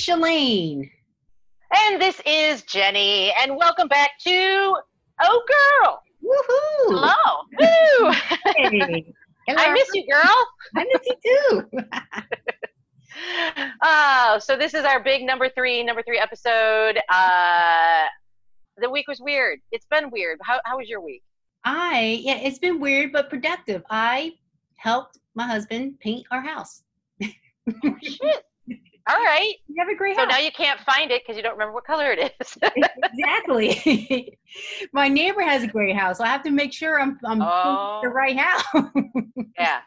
Hello, this is Shalane. And this is Jenny. And welcome back to Oh Gurl. Woohoo! Hello. Woo! Hey. Hello. I miss you, girl. I miss you too. Uh, so this is our big number three, number three episode. Uh, the week was weird. It's been weird. How, how was your week? I yeah, it's been weird but productive. I helped my husband paint our house. Oh, shit. All right. We have a great So house. now you can't find it because you don't remember what color it is. exactly. my neighbor has a great house. So I have to make sure I'm I'm Oh. the right house. yeah,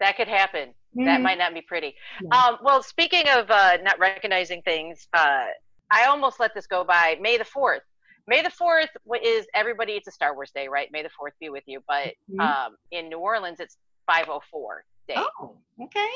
that could happen. That Mhm. might not be pretty. Yeah. Um, well, speaking of uh, not recognizing things, uh, I almost let this go by. May the 4th. May the 4th is everybody, it's a Star Wars day, right? May the 4th be with you. But Mhm. um, in New Orleans, it's 504 day. oh, okay.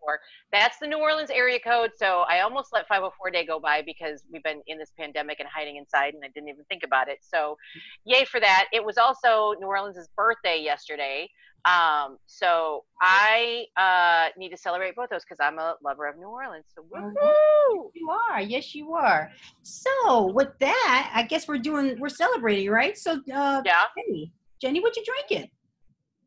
504. That's the New Orleans area code. So I almost let 504 day go by because we've been in this pandemic and hiding inside and I didn't even think about it. So yay for that. It was also New Orleans' birthday yesterday. Um, so I uh, need to celebrate both those because I'm a lover of New Orleans. So Mhm. woohoo! You are, yes, you are. So with that, I guess we're doing, we're celebrating, right? So, uh, Yeah. Jenny, Jenny, what you drinking?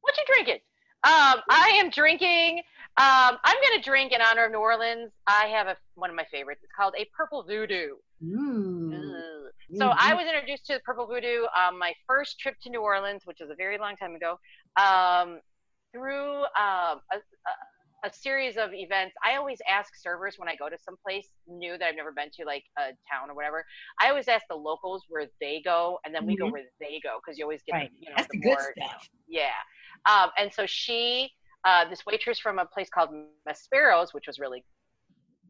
What you drinking? Um, I am drinking. Um, I'm gonna drink in honor of New Orleans. I have a, one of my favorites. It's called a Purple Voodoo. Mm. So I was introduced to the Purple Voodoo on my first trip to New Orleans, which was a very long time ago, um, through um, a, a, series of events. I always ask servers when I go to some place new that I've never been to, like a town or whatever. I always ask the locals where they go, and then we go Mhm. where they go because you always get Right. the, you know That's the the good more stuff. yeah. Um, and so she, uh, this waitress from a place called Maspero's, which was really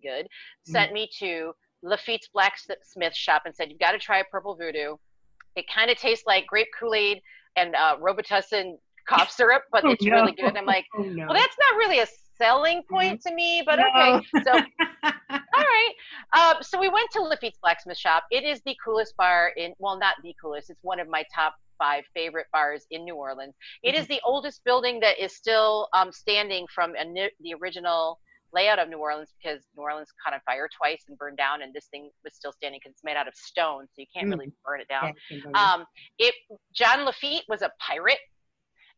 good, sent me to Lafitte's blacksmith shop and said, "You've got to try a purple voodoo. It kind of tastes like grape Kool Aid and uh, Robitussin cough syrup, but Oh, it's really good." And I'm like, Oh, no. "Well, that's not really a selling point to me, but No. okay." So all right. Um, so we went to Lafitte's Blacksmith Shop. It is the coolest bar in, well, not the coolest. It's one of my top five favorite bars in New Orleans. It is the oldest building that is still um, standing from a, the original layout of New Orleans because New Orleans caught on fire twice and burned down, and this thing was still standing because it's made out of stone, so you can't really burn it down. Um, it John Lafitte was a pirate,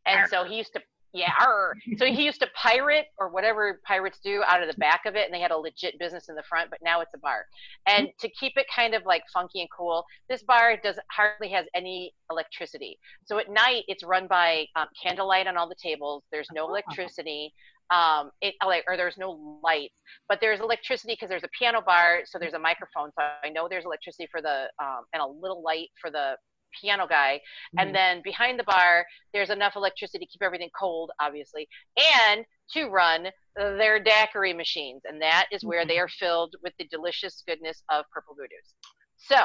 and so he used to yeah, arr. so he used to pirate or whatever pirates do out of the back of it, and they had a legit business in the front. But now it's a bar, and to keep it kind of like funky and cool, this bar does hardly has any electricity. So at night, it's run by um, candlelight on all the tables. There's no Oh. electricity. Um, it like or there's no lights, but there's electricity because there's a piano bar, so there's a microphone. So I know there's electricity for the um, and a little light for the piano guy. Mhm. and then behind the bar there's enough electricity to keep everything cold obviously and to run their daiquiri machines. And that is where they are filled with the delicious goodness of purple voodoos. So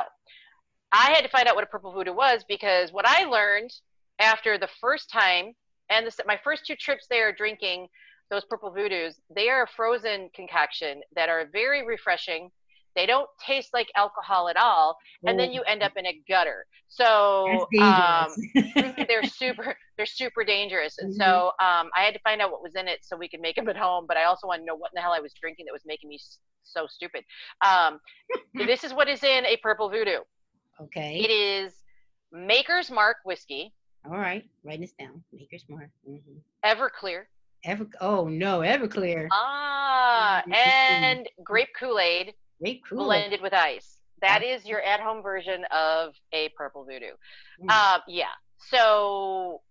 i had to find out what a purple voodoo was because what i learned after the first time and this, my first two trips there drinking those purple voodoos they are a frozen concoction that are very refreshing they don't taste like alcohol at all and then Oh, you end up in a gutter so um, they're super they're super dangerous and Mhm. so um, i had to find out what was in it so we could make them at home but i also want to know what in the hell i was drinking that was making me so stupid um, this is what is in a purple voodoo okay. it is maker's mark whiskey All right. Write this down. Maker's Mark. Mm-hmm. everclear Ever. Oh no, Everclear. ah Mhm. and grape kool-aid Great cool. blended with ice that is your at-home version of a purple voodoo Mm. Um, yeah. So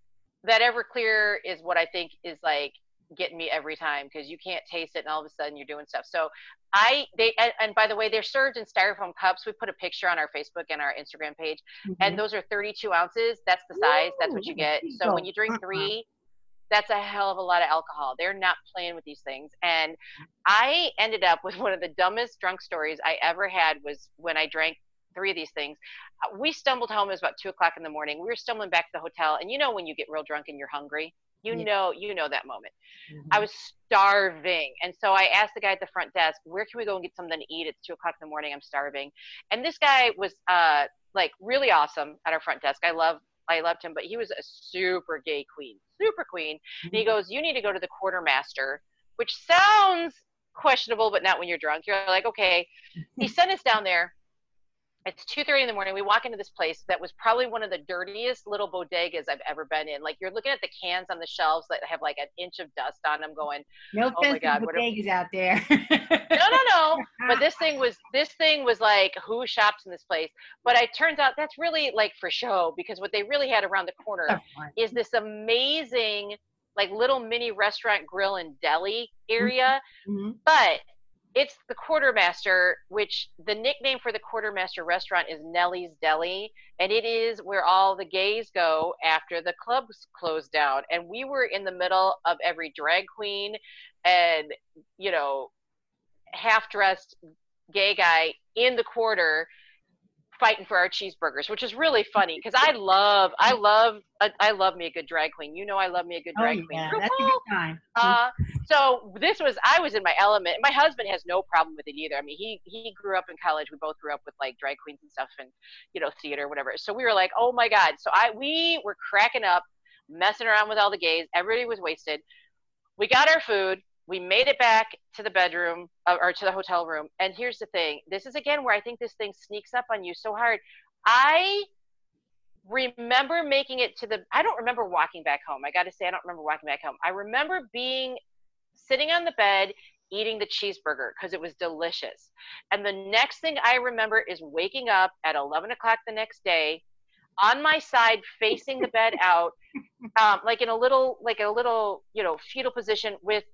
that Everclear is what I think is like getting me every time because you can't taste it and all of a sudden you're doing stuff. So I they and, and by the way they're served in styrofoam cups. We put a picture on our Facebook and our Instagram page, and Mhm. those are 32 ounces. That's the size. That's what you get. So when you drink Uh-uh. three. That's a hell of a lot of alcohol. They're not playing with these things. And I ended up with one of the dumbest drunk stories I ever had was when I drank three of these things. Uh, We stumbled home. It was about two o'clock in the morning. We were stumbling back to the hotel, and you know when you get real drunk and you're hungry, you Yeah. know, you know that moment. Mhm. I was starving, and so I asked the guy at the front desk, "Where can we go and get something to eat?" It's two o'clock in the morning. I'm starving, and this guy was uh, like really awesome at our front desk. I love. I loved him, but he was a super gay queen, super queen. And he Mhm. goes, "You need to go to the quartermaster," which sounds questionable, but not when you're drunk. You're like, okay. He sent us down there. It's two thirty in the morning. We walk into this place that was probably one of the dirtiest little bodegas I've ever been in. Like you're looking at the cans on the shelves that have like an inch of dust on them, going, No Oh my God, to what a- bodegas out there. no, no, no. But this thing was this thing was like who shops in this place? But it turns out that's really like for show because what they really had around the corner is this amazing like little mini restaurant grill and deli area Mhm. but it's the quartermaster which the nickname for the quartermaster restaurant is nellie's deli and it is where all the gays go after the clubs close down. And we were in the middle of every drag queen and you know half dressed gay guy in the quarter fighting for our cheeseburgers which is really funny because i love i love I, I love me a good drag queen you know i love me a good Oh, drag queen yeah, that's a good time. uh, so this was I was in my element. My husband has no problem with it either. I mean, he he grew up in college. We both grew up with like drag queens and stuff, and you know, theater, whatever. So we were like, oh my god. So I we were cracking up, messing around with all the gays. Everybody was wasted. We got our food. We made it back to the bedroom uh, or to the hotel room. And here's the thing. This is again where I think this thing sneaks up on you so hard. I remember making it to the I don't remember walking back home. I got to say I don't remember walking back home. I remember being sitting on the bed eating the cheeseburger because it was delicious. And the next thing I remember is waking up at 11 o'clock the next day on my side facing the bed out um, like in a little like a little you know fetal position with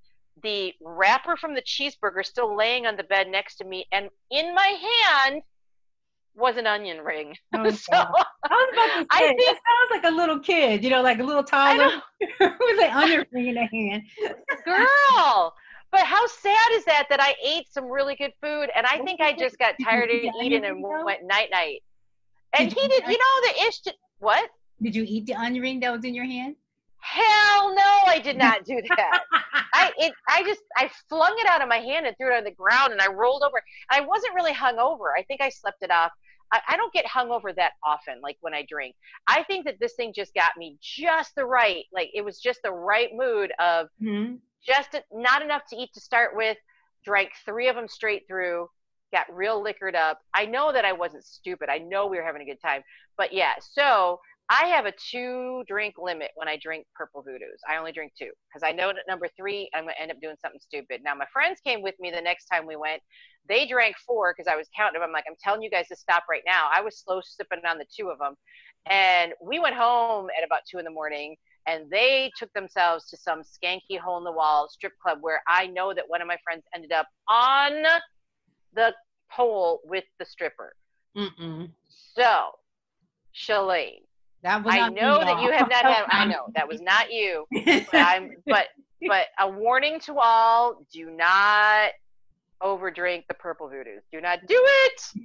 the wrapper from the cheeseburger still laying on the bed next to me and in my hand was an onion ring. Oh, so I was about to I say, think- that sounds like a little kid, you know, like a little I toddler with an onion ring in their hand. girl! But how sad is that that i ate some really good food and i think i just got tired of eating and went night night. And Did he did you know the ish what? Did you eat the onion ring that was in your hand? Hell no i did not do that I it I just I flung it out of my hand and threw it on the ground and I rolled over. I wasn't really hung over. I think I slept it off. I, I don't get hung over that often, like when I drink. I think that this thing just got me just the right, like it was just the right mood of hmm just not enough to eat to start with. Drank three of them straight through. Got real liquored up. I know that I wasn't stupid. I know we were having a good time. But yeah, so I have a two drink limit when I drink purple voodoos. I only drink two because I know that number three I'm gonna end up doing something stupid. Now my friends came with me the next time we went. They drank four because I was counting them. I'm like, I'm telling you guys to stop right now. I was slow sipping on the two of them, and we went home at about two in the morning. And they took themselves to some skanky hole in the wall strip club where I know that one of my friends ended up on the pole with the stripper. Mm-mm. So, Shalane, That was I know that you have not had. I know that was not you, but I'm. But but a warning to all: do not overdrink the purple voodoos. Do not do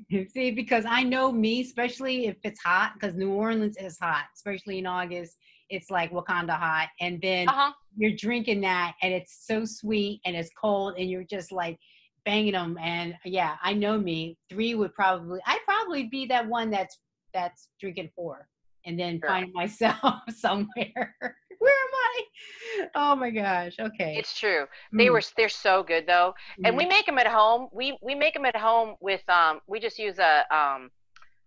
it. See, because I know me, especially if it's hot, because New Orleans is hot, especially in August. It's like Wakanda hot, and then Uh huh. you're drinking that, and it's so sweet, and it's cold, and you're just like banging them. And yeah, I know me. Three would probably, I'd probably be that one that's that's drinking four, and then Sure. find myself somewhere. Where am I? Oh my gosh. Okay. It's true. They Mm, were. They're so good though, and mm. we make them at home. We we make them at home with um. We just use a um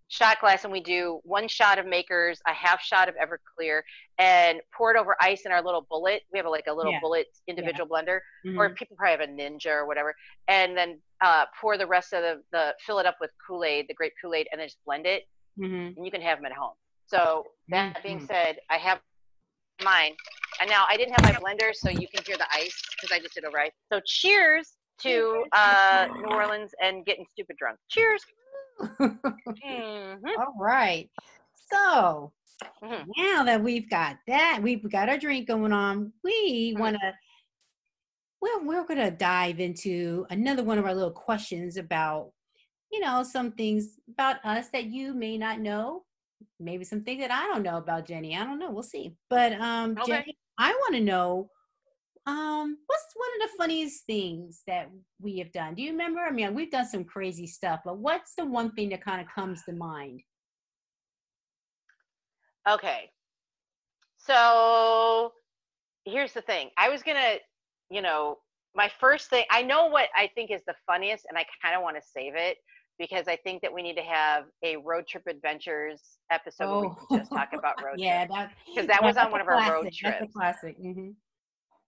shot glass and we do one shot of makers a half shot of everclear and pour it over ice in our little bullet we have a, like a little Yeah. bullet individual blender Mhm. or people probably have a ninja or whatever and then uh, pour the rest of the, the fill it up with kool-aid the grape kool-aid and then just blend it Mhm. and you can have them at home so that being Mhm. said i have mine and now i didn't have my blender so you can hear the ice because i just did a ice so cheers to uh, new orleans and getting stupid drunk cheers Mhm. All right. So Mhm. now that we've got that, we've got our drink going on, we Mhm. want to, well, we're going to dive into another one of our little questions about, you know, some things about us that you may not know. Maybe something that I don't know about Jenny. I don't know. We'll see. But um, Okay. Jenny, I want to know um, what's one of the funniest things that we have done? Do you remember? I mean, we've done some crazy stuff, but what's the one thing that kind of comes to mind? Okay. So here's the thing. I was gonna, you know, my first thing I know what I think is the funniest, and I kind of want to save it because I think that we need to have a road trip adventures episode oh. where we can just talk oh, about road trips. yeah, trips. because that, that was on one of our road trips. That's a classic. Mm-hmm.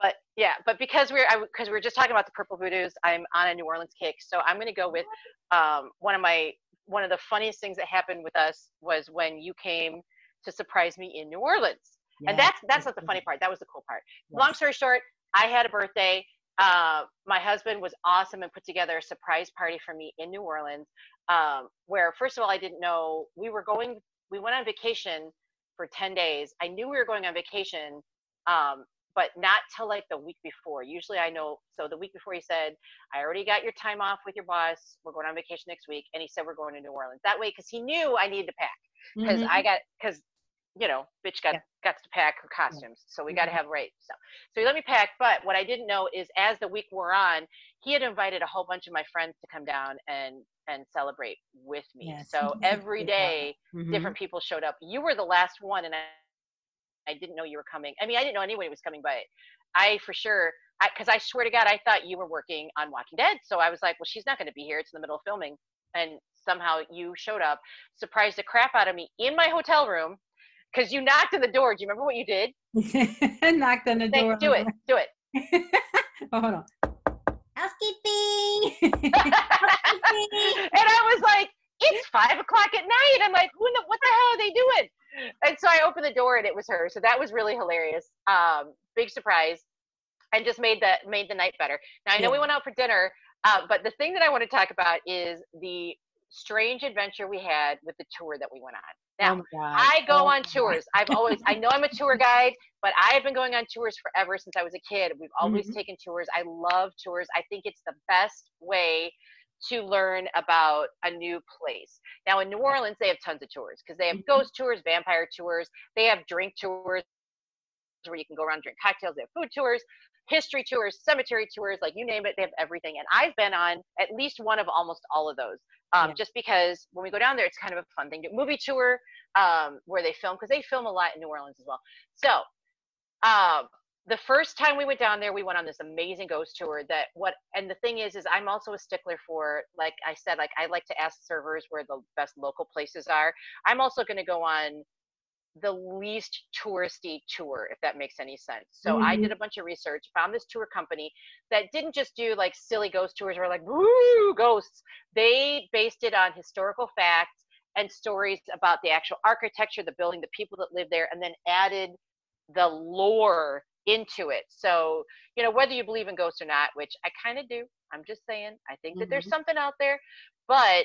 But yeah, but because we're because we are just talking about the purple voodoos, I'm on a New Orleans kick, so I'm going to go with um, one of my one of the funniest things that happened with us was when you came to surprise me in New Orleans. Yeah, and that's that's not the funny part. That was the cool part. Yes. Long story short, I had a birthday. Uh, my husband was awesome and put together a surprise party for me in New Orleans. Um, where first of all, I didn't know we were going. We went on vacation for ten days. I knew we were going on vacation, um, but not till like the week before. Usually, I know. So the week before, he said, "I already got your time off with your boss. We're going on vacation next week," and he said we're going to New Orleans. That way, because he knew I needed to pack because mm-hmm. I got because you know, bitch got yeah. got to pack her costumes, so we got to mm-hmm. have right stuff. So he let me pack. But what I didn't know is, as the week wore on, he had invited a whole bunch of my friends to come down and and celebrate with me. Yes. So every day, mm-hmm. different people showed up. You were the last one, and I, I didn't know you were coming. I mean, I didn't know anybody was coming, but I for sure, because I, I swear to God, I thought you were working on Walking Dead. So I was like, well, she's not going to be here. It's in the middle of filming, and somehow you showed up, surprised the crap out of me in my hotel room because you knocked on the door. Do you remember what you did? knocked on the Say, door. Do it. Do it. oh, hold on. Housekeeping. and I was like, it's five o'clock at night. I'm like, who? The, What the hell are they doing? And so I opened the door and it was her. So that was really hilarious. Um, big surprise, and just made the made the night better. Now I know yeah. we went out for dinner, uh, but the thing that I want to talk about is the strange adventure we had with the tour that we went on. Now, oh I go oh on tours. I've always, I know I'm a tour guide, but I've been going on tours forever since I was a kid. We've always mm-hmm. taken tours. I love tours. I think it's the best way to learn about a new place. Now, in New Orleans, they have tons of tours because they have mm-hmm. ghost tours, vampire tours, they have drink tours where you can go around and drink cocktails, they have food tours history tours, cemetery tours, like you name it, they have everything. And I've been on at least one of almost all of those. Um, yeah. Just because when we go down there, it's kind of a fun thing. to Movie tour um, where they film because they film a lot in New Orleans as well. So um, the first time we went down there, we went on this amazing ghost tour. That what and the thing is, is I'm also a stickler for like I said, like I like to ask servers where the best local places are. I'm also going to go on the least touristy tour, if that makes any sense. So mm-hmm. I did a bunch of research, found this tour company that didn't just do like silly ghost tours or like woo ghosts. They based it on historical facts and stories about the actual architecture, the building, the people that live there, and then added the lore into it. So, you know, whether you believe in ghosts or not, which I kind of do, I'm just saying, I think mm-hmm. that there's mm-hmm. something out there, but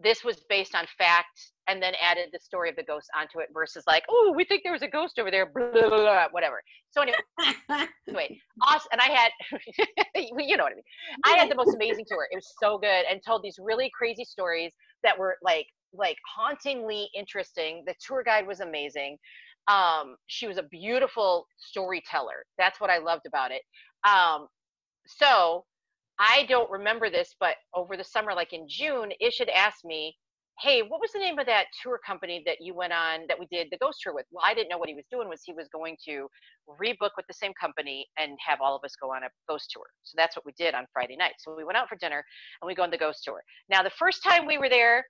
this was based on fact and then added the story of the ghost onto it versus like, oh, we think there was a ghost over there, blah, blah, blah, whatever. So anyway, anyway, awesome. And I had, you know what I mean. I had the most amazing tour. It was so good and told these really crazy stories that were like, like hauntingly interesting. The tour guide was amazing. Um, she was a beautiful storyteller. That's what I loved about it. Um, so I don't remember this, but over the summer, like in June, Ish had asked me, Hey, what was the name of that tour company that you went on that we did the ghost tour with? Well, I didn't know what he was doing was he was going to rebook with the same company and have all of us go on a ghost tour. So that's what we did on Friday night. So we went out for dinner and we go on the ghost tour. Now, the first time we were there,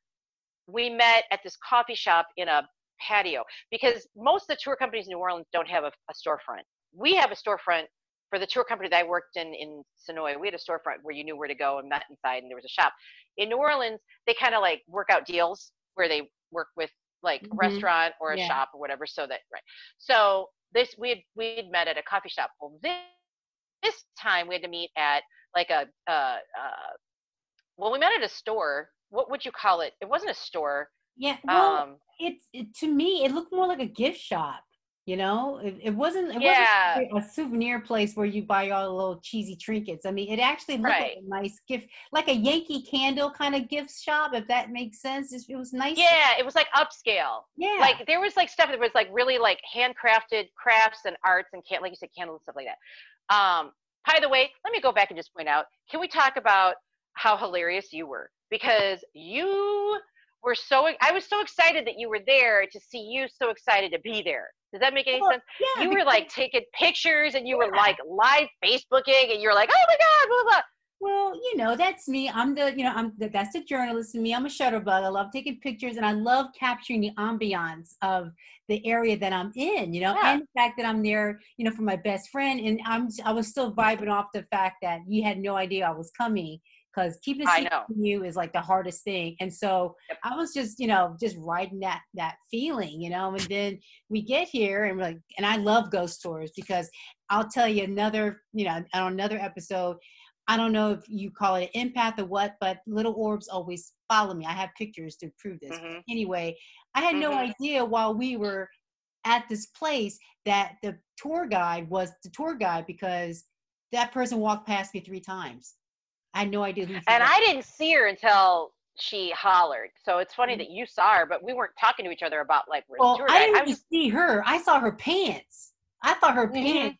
we met at this coffee shop in a patio because most of the tour companies in New Orleans don't have a, a storefront. We have a storefront for the tour company that I worked in in Senoia, we had a storefront where you knew where to go and met inside, and there was a shop. In New Orleans, they kind of like work out deals where they work with like mm-hmm. a restaurant or a yeah. shop or whatever, so that right. So this we had we had met at a coffee shop. Well, this this time we had to meet at like a uh, uh, well, we met at a store. What would you call it? It wasn't a store. Yeah, well, um, it's it, to me it looked more like a gift shop. You know, it, it wasn't. It yeah. wasn't a souvenir place where you buy all the little cheesy trinkets. I mean, it actually looked right. like a nice gift, like a Yankee Candle kind of gift shop, if that makes sense. It, was nice. Yeah, it was like upscale. Yeah, like there was like stuff that was like really like handcrafted crafts and arts and can like you said candles and stuff like that. Um, by the way, let me go back and just point out. Can we talk about how hilarious you were? Because you were so. I was so excited that you were there to see you so excited to be there Does that make any Well, sense? yeah, You were like taking pictures and you were like live Facebooking and you were like, oh my God, blah, blah. Well, you know, that's me. I'm the, you know, I'm the, that's the journalist in me. I'm a shutterbug. I love taking pictures and I love capturing the ambiance of the area that I'm in, you know, Yeah. and the fact that I'm there, you know, for my best friend. And I'm, I was still vibing off the fact that you had no idea I was coming because keeping a secret from you is like the hardest thing. And so Yep. I was just, you know, just riding that, that feeling, you know, and then we get here and we're like, and I love ghost tours because I'll tell you another, you know, on another episode, I don't know if you call it an empath or what, but little orbs always follow me. I have pictures to prove this. Mhm. Anyway, I had no Mhm. idea while we were at this place that the tour guide was the tour guide because that person walked past me three times. I had no idea who. And. I didn't see her until she hollered. So it's funny Mhm. that you saw her, but we weren't talking to each other about like Well, I didn't I was see her. I saw her pants. I thought her Mhm. pants.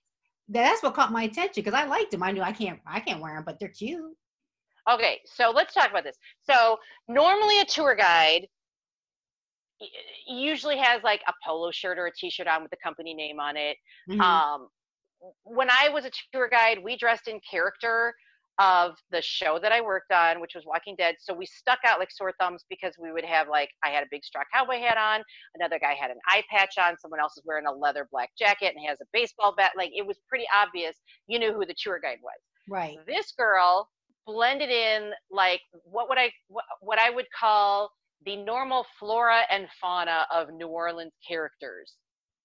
That's what caught my attention because I liked them. I knew I can't. I can't wear them, but they're cute. Okay, so let's talk about this. So normally a tour guide usually has like a polo shirt or a t-shirt on with the company name on it. Mhm. Um, when I was a tour guide, we dressed in character of the show that I worked on, which was Walking Dead. So we stuck out like sore thumbs because we would have like I had a big straw cowboy hat on, another guy had an eye patch on, someone else is wearing a leather black jacket and has a baseball bat. Like it was pretty obvious you knew who the tour guide was right. this girl blended in like what would I what, what I would call the normal flora and fauna of New Orleans characters,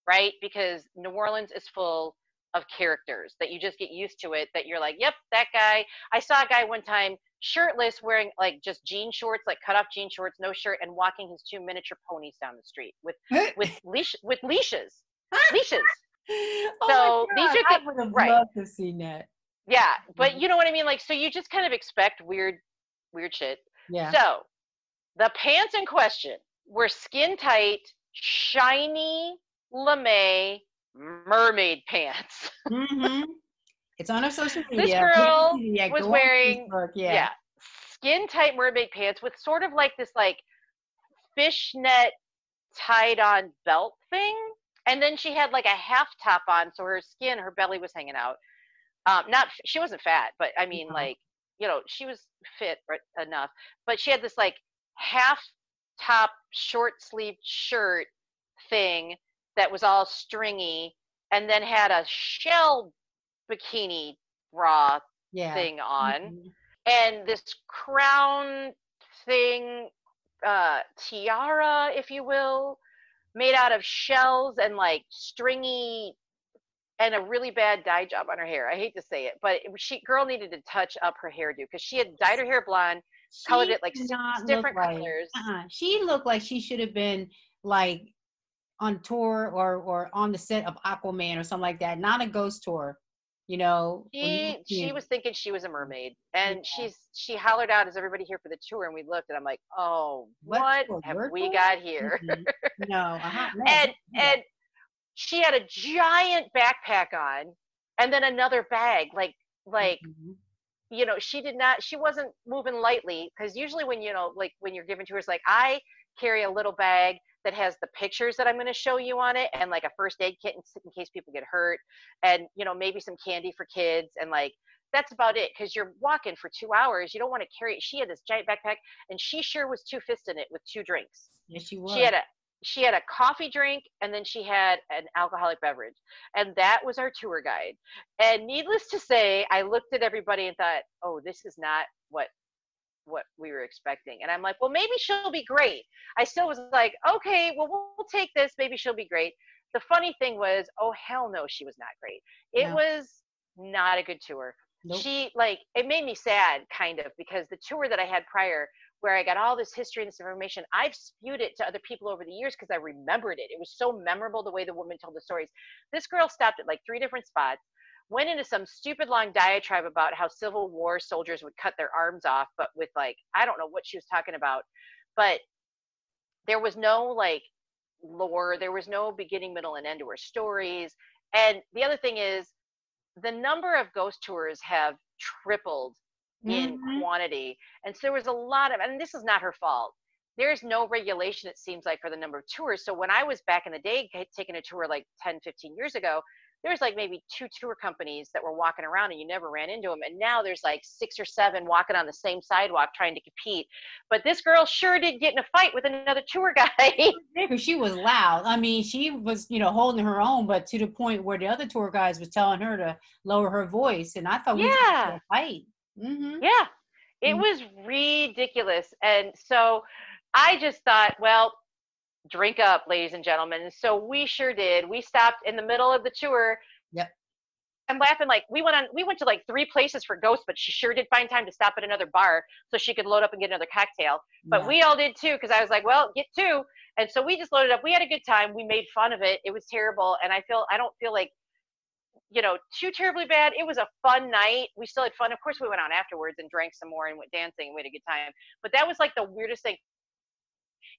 right? Because New Orleans is full of characters that you just get used to it that you're like, yep, that guy. I saw a guy one time shirtless wearing like just jean shorts, like cut off jean shorts, no shirt and walking his two miniature ponies down the street with with leash with leashes. Leashes. oh So these are I the- would have right. loved to seen that. Yeah, but Mhm. you know what I mean? Like, so you just kind of expect weird, weird shit. Yeah. So, the pants in question were skin tight, shiny lame mermaid pants. hmm It's on our social media. This girl Yeah, was wearing- yeah. yeah. skin tight mermaid pants with sort of like this like fishnet tied on belt thing. And then she had like a half top on, so her skin, her belly was hanging out. Um, not she wasn't fat, but I mean No. like you know she was fit enough. But she had this like half top short sleeved shirt thing that was all stringy, and then had a shell bikini bra Yeah. thing on Mhm. and this crown thing uh tiara if you will made out of shells and like stringy and a really bad dye job on her hair i hate to say it but she girl needed to touch up her hairdo because she had dyed her hair blonde colored it like six different colors uh-uh. She looked like she should have been like on tour or or on the set of Aquaman or something like that. Not a ghost tour, you know. she she was thinking she was a mermaid and Yeah. she's she hollered out is everybody here for the tour and we looked and i'm like oh What what have we got here Mhm. No, uh-huh. no, and don't do that. and she had a giant backpack on and then another bag like like Mhm. you know she did not she wasn't moving lightly because usually when you know like when you're given tours like i carry a little bag that has the pictures that i'm going to show you on it and like a first aid kit in, in case people get hurt and you know maybe some candy for kids and like that's about it because you're walking for two hours you don't want to carry it. she had this giant backpack and she sure was two fists in it with two drinks Yes, she was. she had a she had a coffee drink and then she had an alcoholic beverage and that was our tour guide and needless to say i looked at everybody and thought oh this is not what what we were expecting and i'm like well maybe she'll be great. I still was like okay well we'll, take this maybe she'll be great. The funny thing was oh hell no she was not great. It No. was not a good tour. Nope. she like it made me sad kind of because the tour that i had prior where i got all this history and this information i've spewed it to other people over the years because i remembered it. It was so memorable the way the woman told the stories. This girl stopped at like three different spots went into some stupid long diatribe about how civil war soldiers would cut their arms off but with like i don't know what she was talking about but there was no like lore there was no beginning middle and end to her stories and the other thing is the number of ghost tours have tripled in Mhm. quantity and so there was a lot of and this is not her fault there's no regulation it seems like for the number of tours so when i was back in the day taking a tour like 10 15 years ago there's like maybe two tour companies that were walking around and you never ran into them and now there's like six or seven walking on the same sidewalk trying to compete but this girl sure did get in a fight with another tour guy she was loud i mean she was you know holding her own but to the point where the other tour guys was telling her to lower her voice and i thought yeah. we fight mm-hmm. yeah it mm-hmm. was ridiculous and so i just thought well drink up, ladies and gentlemen. So we sure did. We stopped in the middle of the tour. Yep. I'm laughing like we went on we went to like three places for ghosts, but she sure did find time to stop at another bar so she could load up and get another cocktail. But yeah. we all did too, because I was like, well, get two. And so we just loaded up. We had a good time. We made fun of it. It was terrible. And I feel I don't feel like you know, too terribly bad. It was a fun night. We still had fun. Of course, we went out afterwards and drank some more and went dancing and we had a good time. But that was like the weirdest thing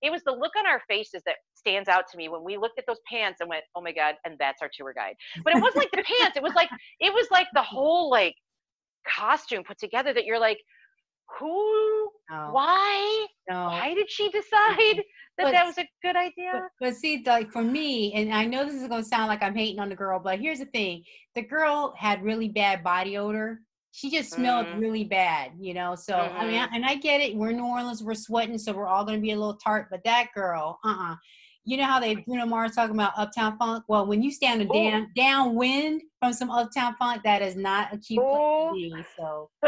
it was the look on our faces that stands out to me when we looked at those pants and went, "Oh my god!" And that's our tour guide. But it wasn't like the pants. It was like it was like the whole like costume put together that you're like, who? No. Why? No. Why did she decide that but, that was a good idea? But, but see, like for me, and I know this is going to sound like I'm hating on the girl, but here's the thing: the girl had really bad body odor she just smelled mm-hmm. really bad, you know. So mm-hmm. I mean, mm-hmm. and I get it. We're in New Orleans, we're sweating, so we're all gonna be a little tart. But that girl, uh, uh-uh. uh You know how they Bruno Mars talking about Uptown Funk? Well, when you stand a down downwind from some Uptown Funk, that is not a to be. So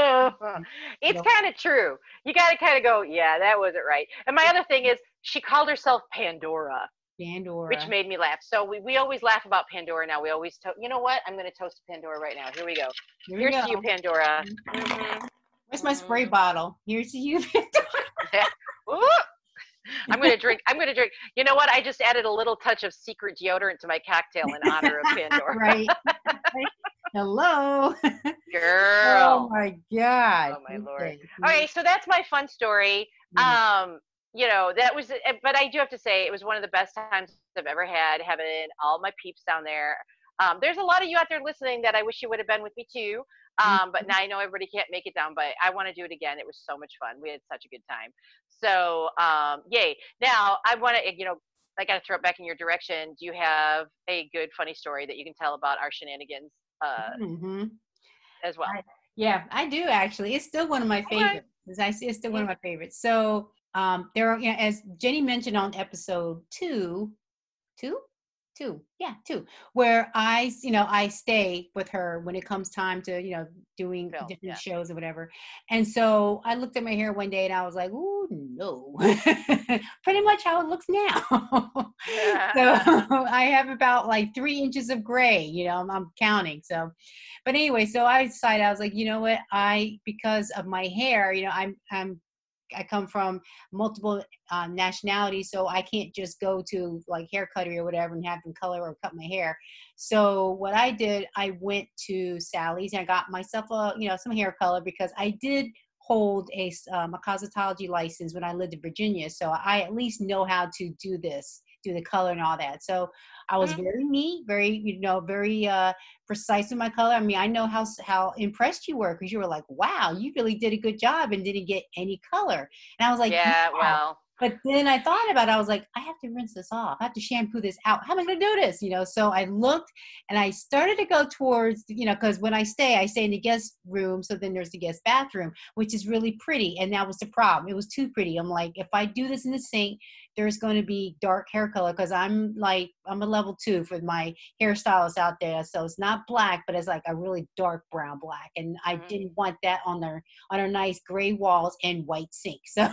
it's kind of true. You got to kind of go, yeah, that wasn't right. And my other thing is, she called herself Pandora. Pandora. Which made me laugh. So we, we always laugh about Pandora now. We always, to- you know what? I'm going to toast Pandora right now. Here we go. Here Here's go. to you, Pandora. Mm-hmm. Where's my spray mm-hmm. bottle? Here's to you, Pandora. I'm going to drink. I'm going to drink. You know what? I just added a little touch of secret deodorant to my cocktail in honor of Pandora. right. Hello. Girl. Oh my God. Oh my Lord. Okay, so that's my fun story. Mm-hmm. Um, you know that was eh, but i do have to say it was one of the best times i've ever had having all my peeps down there. Um, there's a lot of you out there listening that i wish you would have been with me too um, but mm-hmm. now i know everybody can't make it down but i want to do it again. It was so much fun. We had such a good time. So um, yay. Now i want to you know i got to throw it back in your direction. Do you have a good funny story that you can tell about our shenanigans uh, mm-hmm. as well? I, yeah i do actually. It's still one of my favorites. Okay. it's still one of my favorites. So um, there are, you know, as Jenny mentioned on episode two, two, two, yeah, two, where I, you know, I stay with her when it comes time to, you know, doing Film, different yeah. shows or whatever. And so I looked at my hair one day and I was like, oh no, pretty much how it looks now. so I have about like three inches of gray, you know, I'm, I'm counting. So, but anyway, so I decided I was like, you know what, I because of my hair, you know, I'm I'm I come from multiple uh, nationalities, so I can't just go to like hair cuttery or whatever and have them color or cut my hair. So what I did, I went to Sally's and I got myself a you know some hair color because I did hold a, um, a cosmetology license when I lived in Virginia, so I at least know how to do this do the color and all that. So I was mm-hmm. very neat, very, you know, very uh, precise with my color. I mean, I know how how impressed you were because you were like, wow, you really did a good job and didn't get any color. And I was like, yeah, well. But then I thought about it. I was like, I have to rinse this off. I have to shampoo this out. How am I going to do this? You know, so I looked and I started to go towards, you know, because when I stay, I stay in the guest room. So then there's the guest bathroom, which is really pretty. And that was the problem. It was too pretty. I'm like, if I do this in the sink, there's going to be dark hair color because I'm like I'm a level two for my hairstylist out there. So it's not black, but it's like a really dark brown black. And I mm-hmm. didn't want that on their on their nice gray walls and white sink. So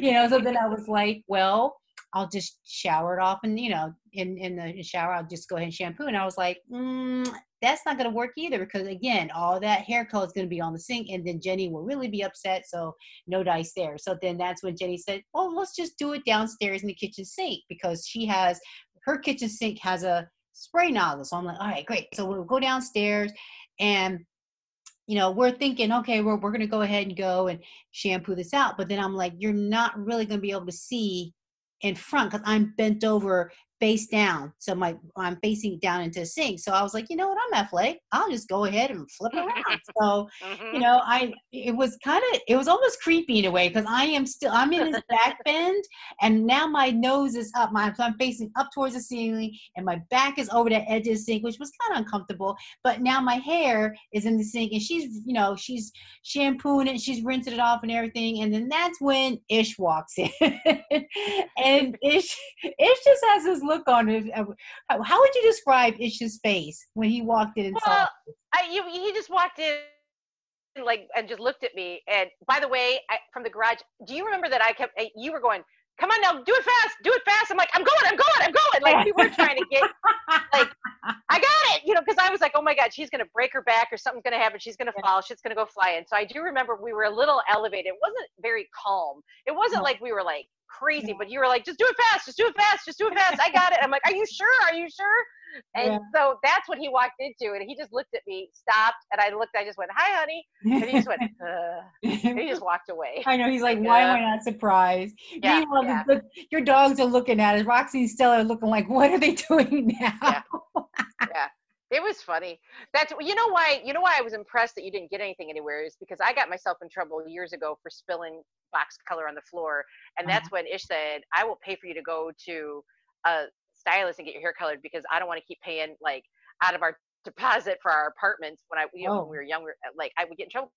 you know, so then I was like, well, I'll just shower it off and you know, in in the shower, I'll just go ahead and shampoo. And I was like, mm, that's not going to work either because again all that hair color is going to be on the sink and then jenny will really be upset so no dice there. So then that's when jenny said well let's just do it downstairs in the kitchen sink because she has her kitchen sink has a spray nozzle. So i'm like all right great. So we'll go downstairs and you know we're thinking okay we're, we're going to go ahead and go and shampoo this out but then i'm like you're not really going to be able to see in front because I'm bent over face down. So my I'm facing down into the sink. So I was like, you know what, I'm athletic. I'll just go ahead and flip around. so, you mm-hmm. know, I it was kind of it was almost creepy in a way because I am still I'm in this back bend and now my nose is up. My so I'm facing up towards the ceiling and my back is over the edge of the sink, which was kind of uncomfortable. But now my hair is in the sink and she's, you know, she's shampooing it, she's rinsing it off and everything. And then that's when Ish walks in. and Ish Ish just has this look on it. uh, How, would you describe Ish's face when he walked in and saw? Well, I, you, he just walked in like and just looked at me. And by the way, I, from the garage, do you remember that I kept? eh, You were going, "Come on now, do it fast, do it fast." I'm like, "I'm going, I'm going, I'm going!" Like we were trying to get, like, I got it, you know, because I was like, "Oh my God, she's gonna break her back, or something's gonna happen. She's gonna fall. She's gonna go flying." So I do remember we were a little elevated. It wasn't very calm. It wasn't like we were like crazy, but you were like, "Just do it fast, just do it fast, just do it fast." I got it. I'm like, "Are you sure? Are you sure?" And Yeah. so that's what he walked into, and he just looked at me, stopped, and I looked. I just went, "Hi, honey," and he just went, uh, and he just walked away. I know he's like, why am I not surprised? Yeah, Meanwhile, yeah. The- your dogs are looking at us. Roxy and Stella are looking like, what are they doing now? It was funny. That's you know why you know why i was impressed that you didn't get anything anywhere is because i got myself in trouble years ago for spilling box color on the floor and that's mm-hmm. when ish said i will pay for you to go to a stylist and get your hair colored because i don't want to keep paying like out of our deposit for our apartments when i you know Oh. when we oh. were younger uh, like i would get in trouble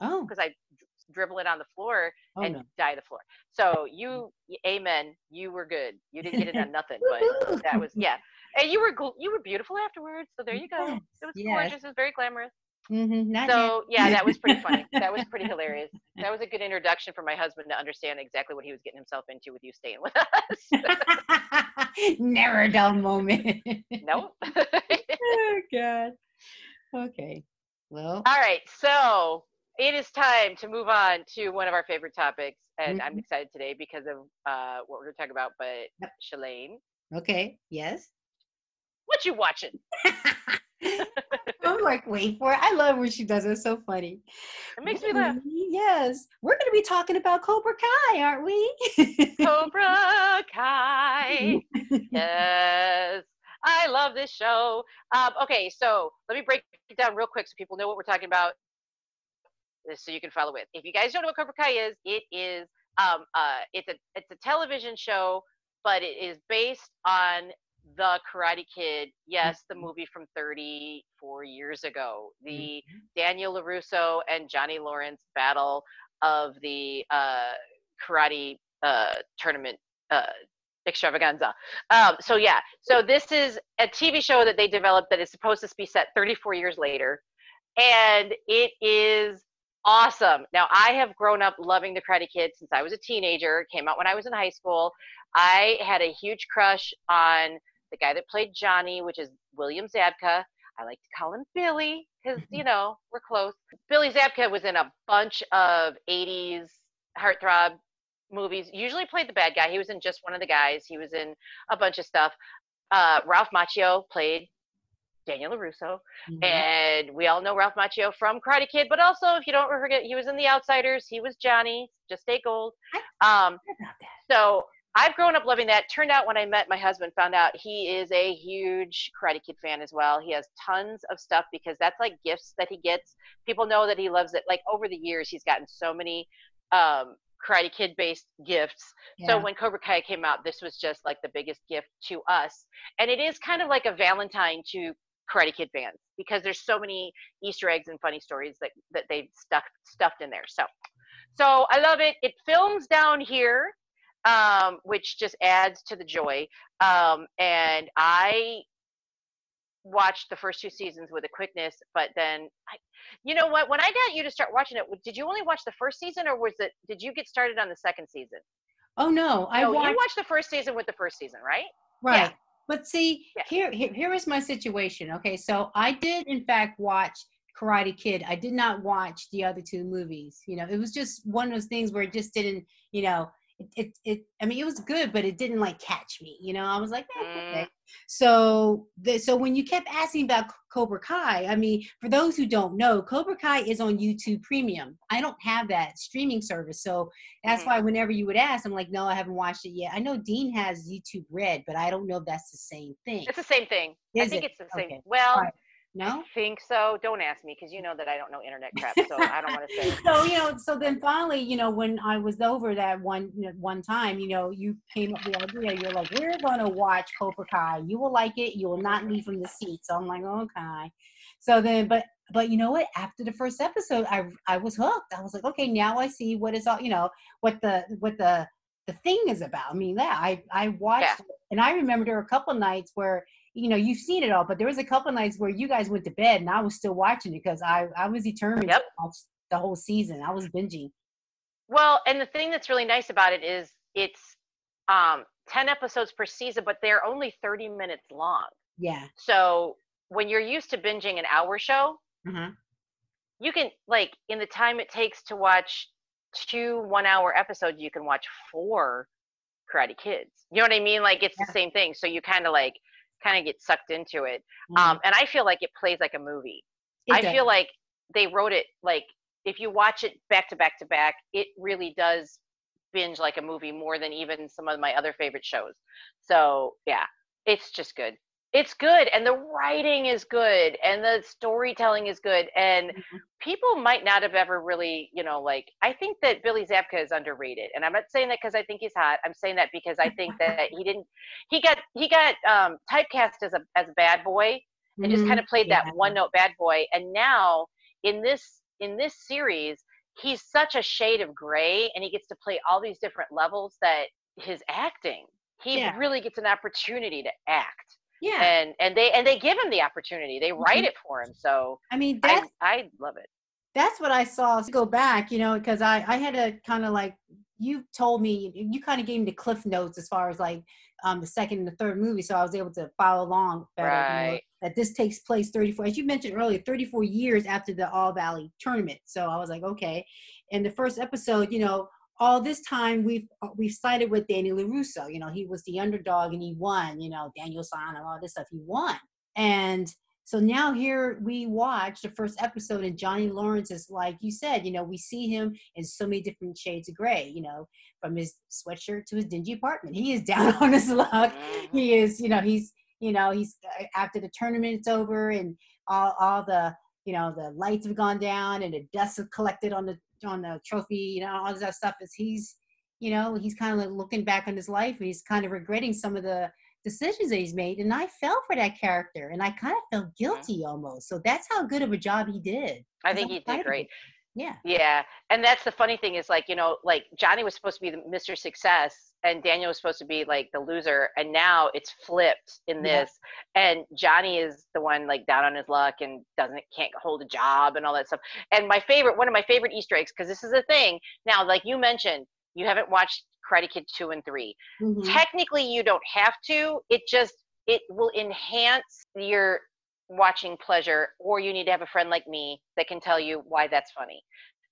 Oh, because i dribble it on the floor oh and no. dye the floor. So you amen you were good. You didn't get it on nothing but that was yeah and you were gl- you were beautiful afterwards so there you go Yes, it was yes. gorgeous it was very glamorous Mm-hmm, so yeah that was pretty funny that was pretty hilarious that was a good introduction for my husband to understand exactly what he was getting himself into with you staying with us yet. Never a dull moment. nope oh, God. Okay. Well, all right so it is time to move on to one of our favorite topics and i'm Mhm. excited today because of uh, what we're going to talk about but Yep. shalane okay. Yes. What you watching I'm like, wait for it. I love when she does it. It's so funny. it makes me laugh Yes. We're going to be talking about Cobra Kai, aren't we? Cobra Kai. yes. I love this show. Um, okay, so let me break it down real quick so people know what we're talking about. So you can follow it. If you guys don't know what Cobra Kai is, it is um, uh, it's a it's a television show, but it is based on the Karate Kid. Yes, the Mhm. movie from 34 years ago. The Mhm. Daniel LaRusso and Johnny Lawrence battle of the uh, karate uh, tournament uh, extravaganza. Um, so yeah, so this is a TV show that they developed that is supposed to be set 34 years later, and it is awesome. Now I have grown up loving the Karate Kid since I was a teenager. It came out when I was in high school. I had a huge crush on the guy that played Johnny, which is William Zabka. I like to call him Billy because you know we're close. Billy Zabka was in a bunch of 80s heartthrob movies. Usually played the bad guy. He was in just one of the guys. He was in a bunch of stuff. Uh, Ralph Macchio played Daniel LaRusso, Mhm. and we all know Ralph Macchio from Karate Kid. But also, if you don't forget, he was in The Outsiders. He was Johnny. Just stay gold. Um, What about that? so I've grown up loving that. Turned out when I met my husband, found out he is a huge Karate Kid fan as well. He has tons of stuff because that's like gifts that he gets. People know that he loves it. Like over the years, he's gotten so many um, Karate Kid based gifts. So when Cobra Kai came out, this was just like the biggest gift to us. And it is kind of like a Valentine to Karate Kid fans because there's so many Easter eggs and funny stories that, that they've stuck stuffed in there. So so I love it. It films down here, um, which just adds to the joy. Um, and I watched the first two seasons with a quickness, but then I, you know what? When I got you to start watching it, did you only watch the first season, or was it? Did you get started on the second season? oh no, I no, watched you watched the first season with the first season, right? right. But see, Yeah. here, here here is my situation. Okay, so I did in fact watch Karate Kid. I did not watch the other two movies. You know, it was just one of those things where it just didn't. You know, it it, it I mean, it was good, but it didn't like catch me. You know, I was like, eh, okay. Mm. So the, so when you kept asking about Cobra Kai. I mean, for those who don't know, Cobra Kai is on YouTube Premium. I don't have that streaming service, so that's Mhm. why whenever you would ask, I'm like, no, I haven't watched it yet. I know Dean has YouTube Red, but I don't know if that's the same thing. It's the same thing. I think it? it's the same. Okay. Well, Alright. I think so. Don't ask me because you know that I don't know internet crap, so I don't want to say. so you know so then finally you know when i was over that one one time you know you came up with the idea you're like we're gonna watch cobra kai. You will like it you will not leave from the seat. So i'm like okay. So then but but you know what? After the first episode i i was hooked. I was like okay now i see what is all you know what the what the the thing is about. I mean yeah i i watched it, and i remember there were a couple nights where you know you've seen it all but there was a couple nights where you guys went to bed and i was still watching it because i i was determined Yep. to watch the whole season i was binging Well, and the thing that's really nice about it is it's um, 10 episodes per season, but they're only 30 minutes long. yeah So when you're used to binging an hour show, uh-huh. you can, like, in the time it takes to watch two one hour episodes, you can watch four Karate Kids. You know what I mean? Like, it's Yeah. the same thing. So you kind of like, kind of get sucked into it. Mhm. Um, and I feel like it plays like a movie. It I does. feel like they wrote it like if you watch it back to back to back, it really does binge like a movie more than even some of my other favorite shows. So yeah, it's just good. It's good, and the writing is good, and the storytelling is good, and Mhm. people might not have ever really, you know, like I think that Billy Zabka is underrated, and I'm not saying that because I think he's hot. I'm saying that because I think that he didn't. He got he got um, typecast as a as a bad boy, and just Mhm. kind of played Yeah. that one note bad boy and now in this in this series he's such a shade of gray and he gets to play all these different levels that his acting he Yeah. really gets an opportunity to act yeah and and they and they give him the opportunity they write Mhm. it for him so i mean that's i i love it that's what I saw. Go back, you know, because I I had to kind of like you told me you kind of gave me the cliff notes as far as like um the second and the third movie, so I was able to follow along better. you know, Right. that this takes place 34, as you mentioned earlier, 34 years after the All Valley tournament. So I was like, okay. And the first episode, you know, all this time we've uh, we've sided with Danny LaRusso. You know, he was the underdog and he won. You know, Daniel San and all this stuff. He won, and so now here we watch the first episode, and Johnny Lawrence is like you said. You know, we see him in so many different shades of gray. You know, from his sweatshirt to his dingy apartment. He is down on his luck. Mhm. He is. You know, he's. You know, he's uh, after the tournament's over and all all the you know the lights have gone down and the dust is collected on the on the trophy. You know, all that stuff is he's. You know, he's kind of like looking back on his life and he's kind of regretting some of the decisions that he's made. And I fell for that character and I kind of felt guilty almost. So that's how good of a job he did. I think he did great. Yeah. Yeah, and that's the funny thing is like you know like Johnny was supposed to be the Mr. Success and Daniel was supposed to be like the loser, and now it's flipped in Yeah. this, and Johnny is the one like down on his luck and doesn't can't hold a job and all that stuff. And my favorite, one of my favorite Easter eggs, because this is a thing now, like you mentioned, you haven't watched Karate Kid two and three. Mhm. Technically, you don't have to. It just it will enhance your watching pleasure, or you need to have a friend like me that can tell you why that's funny.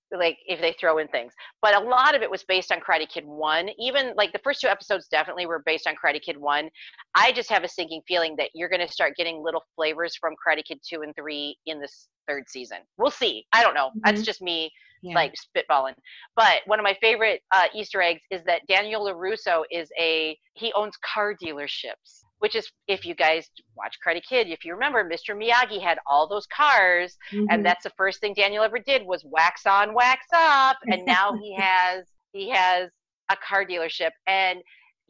Like if they throw in things, but a lot of it was based on Karate Kid One. Even like the first two episodes definitely were based on Karate Kid One. I just have a sinking feeling that you're going to start getting little flavors from Karate Kid Two and Three in this third season. We'll see. I don't know. That's Mhm. just me Yeah. like spitballing. But one of my favorite uh, Easter eggs is that Daniel LaRusso is a he owns car dealerships, which is if you guys watch Karate Kid, if you remember, Mr. Miyagi had all those cars, Mhm. and that's the first thing Daniel ever did was wax on, wax off, and now he has he has a car dealership and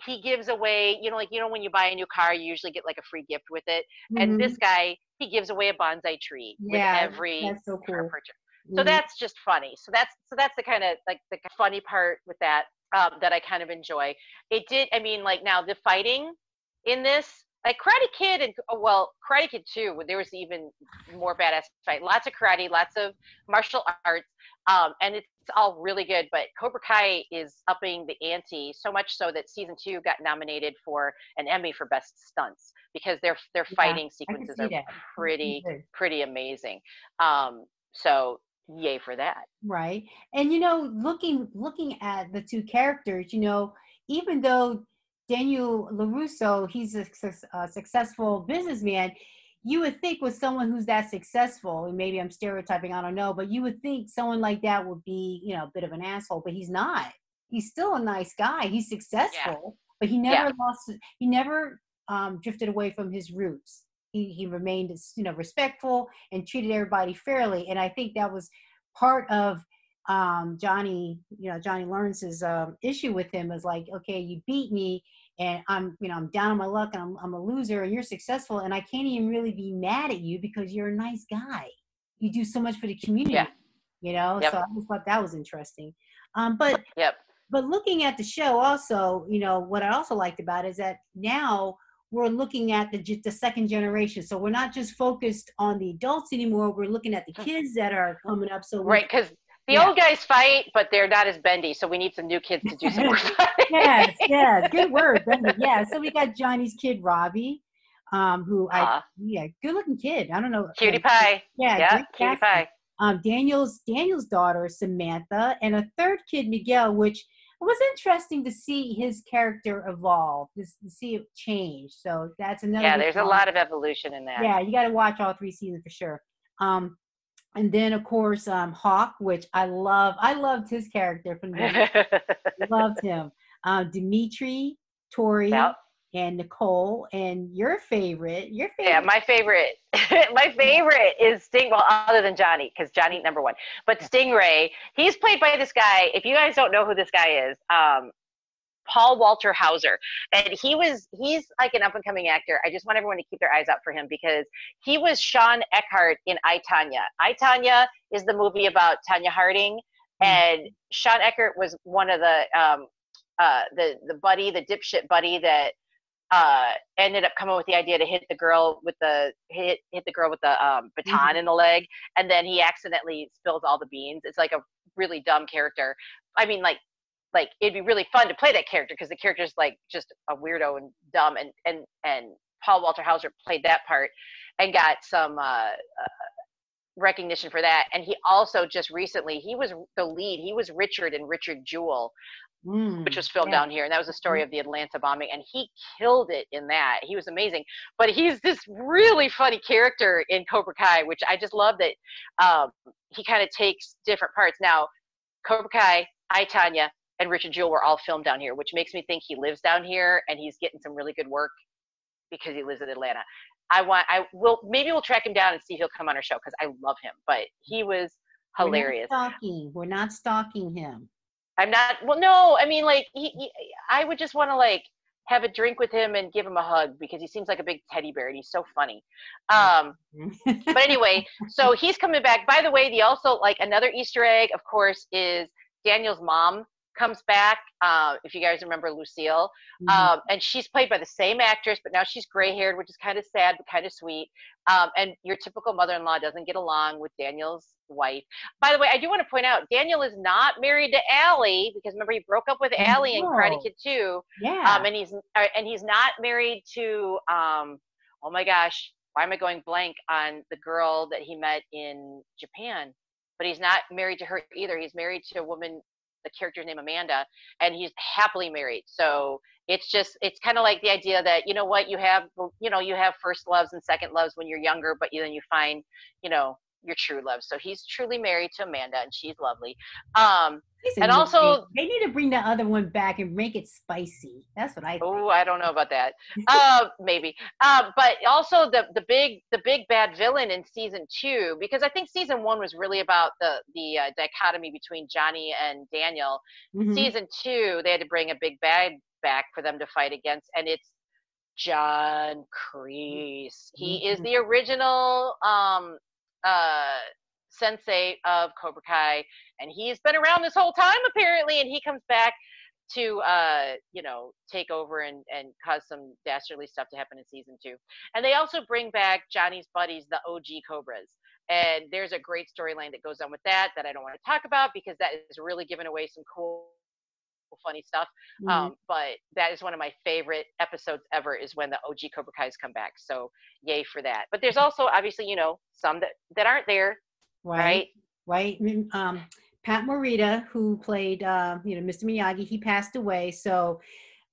he gives away, you know, like you know when you buy a new car, you usually get like a free gift with it. And Mhm. this guy, he gives away a bonsai tree Yeah, with every so car purchase so Mhm. that's just funny so that's so that's the kind of like the funny part with that um, that i kind of enjoy it did i mean like now the fighting in this like karate kid and oh, well karate kid 2 there was even more badass fight. Lots of karate lots of martial arts um, and it's all really good but cobra kai is upping the ante so much so that season two got nominated for an emmy for best stunts because their their fighting sequences are that. pretty pretty amazing. Um, so yay for that. Right and you know looking looking at the two characters you know even though daniel larusso he's a, a successful businessman you would think with someone who's that successful, and maybe I'm stereotyping, I don't know, but you would think someone like that would be, you know, a bit of an asshole, but he's not. He's still a nice guy. He's successful, but he never Yeah. lost. He never um, drifted away from his roots. He he remained, you know, respectful and treated everybody fairly. And I think that was part of um, Johnny, you know, Johnny Lawrence's um, issue with him is like, okay, you beat me, and I'm, you know, I'm down on my luck, and I'm, I'm a loser, and you're successful, and I can't even really be mad at you because you're a nice guy. You do so much for the community, Yeah. you know. Yep. So I just thought that was interesting. Um, but Yep. but looking at the show, also, you know, what I also liked about it is that now we're looking at the the second generation. So we're not just focused on the adults anymore. We're looking at the kids that are coming up. So Right, because the Yeah. old guys fight, but they're not as bendy, so we need some new kids to do some more fighting. yes, yes, good word, Brenda. Yeah, so we got Johnny's kid Robbie, um, who I yeah, good looking kid. I don't know, cutie pie. Yeah, Yeah, cutie pie. Um, Daniel's Daniel's daughter Samantha, and a third kid Miguel, which was interesting to see his character evolve, to, to see it change. So that's another. Yeah, there's a lot of evolution in that. Yeah, you got to watch all three seasons for sure. Um, and then of course um, Hawk, which I love. I loved his character from the loved him. Um, Demetri, Tori, Yep. and Nicole, and your favorite, your favorite. Yeah, my favorite, my favorite is Sting. Well, other than Johnny, because Johnny number one, but Stingray. He's played by this guy. If you guys don't know who this guy is, um, Paul Walter Hauser, and he was he's like an up and coming actor. I just want everyone to keep their eyes out for him because he was Shawn Eckardt in I Tonya. I Tonya is the movie about Tonya Harding, and Shawn Eckardt was one of the um, uh, the the buddy, the dipshit buddy that uh, ended up coming with the idea to hit the girl with the hit hit the girl with the um, baton in the leg, and then he accidentally spills all the beans. It's like a really dumb character. I mean, like like it'd be really fun to play that character because the character's like just a weirdo and dumb, and and and Paul Walter Hauser played that part and got some. Uh, uh, recognition for that and he also just recently he was the lead he was richard in richard jewell Mm, which was filmed yeah. down here, and that was the story of the Atlanta bombing, and he killed it in that. He was amazing, but he's this really funny character in Cobra Kai, which I just love that um, he kind of takes different parts. Now, Cobra Kai, I Tonya, and Richard Jewell were all filmed down here, which makes me think he lives down here and he's getting some really good work because he lives in Atlanta. I want, I will, maybe we'll track him down and see if he'll come on our show because I love him, but he was We're not hilarious. stalking. We're not stalking him. I'm not. Well, no. I mean, like, he, he, I would just want to like have a drink with him and give him a hug because he seems like a big teddy bear and he's so funny. Um, but anyway, so he's coming back. By the way, the also like another Easter egg, of course, is Daniel's mom comes back. Uh, if you guys remember Lucille, Mhm. um, and she's played by the same actress, but now she's gray haired, which is kind of sad but kind of sweet. Um, and your typical mother in law doesn't get along with Daniel's wife. By the way, I do want to point out Daniel is not married to Ali because remember he broke up with Ali in Karate. Kid 2. yeah. Um, and he's uh, and he's not married to um, oh my gosh, why am I going blank on the girl that he met in Japan? But he's not married to her either. He's married to a woman, the character's name Amanda, and he's happily married. So it's just it's kind of like the idea that you know what you have you know you have first loves and second loves when you're younger, but then you find you know your true love. So he's truly married to Amanda, and she's lovely. Um, Listen, and also- they need to bring the other one back and make it spicy. That's what I think. Oh, I don't know about that. uh, maybe. Uh, but also the the big the big bad villain in season two, because I think season one was really about the the uh, dichotomy between Johnny and Daniel. Mhm. Season two, they had to bring a big bad back for them to fight against, and it's John Kreese. He is Mhm. the original um, uh, sensei of Cobra Kai, and he's been around this whole time apparently, and he comes back to uh you know take over and and cause some dastardly stuff to happen in season two. And they also bring back johnny's buddies the og cobras. And there's a great storyline that goes on with that that i don't want to talk about because that is really giving away some cool funny stuff Mhm. um, but that is one of my favorite episodes ever is when the og cobra kai's come back so yay for that but there's also obviously you know some that that aren't there right right Mm, um pat morita who played uh you know mr miyagi he passed away so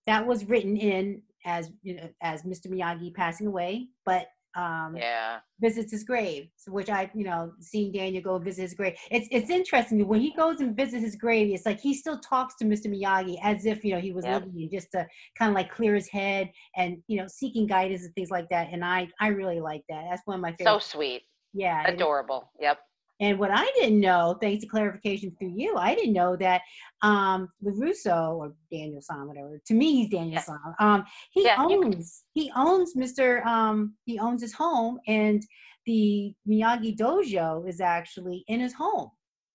that was written in as you know as mr miyagi passing away but um, Yeah. visits his grave, which I, you know, seeing Daniel go visit his grave. It's it's interesting when he goes and visits his grave. It's like he still talks to Mr. Miyagi as if you know he was Yep. living, just to kind of like clear his head and you know seeking guidance and things like that. And I I really like that. That's one of my So sweet. yeah. Adorable. Yep. And what I didn't know, thanks to clarification through you, I didn't know that um LaRusso or Daniel San, whatever. To me, he's Daniel Yeah. San. Um, he Yeah, owns he owns Mr. Um, he owns his home, and the Miyagi Dojo is actually in his home,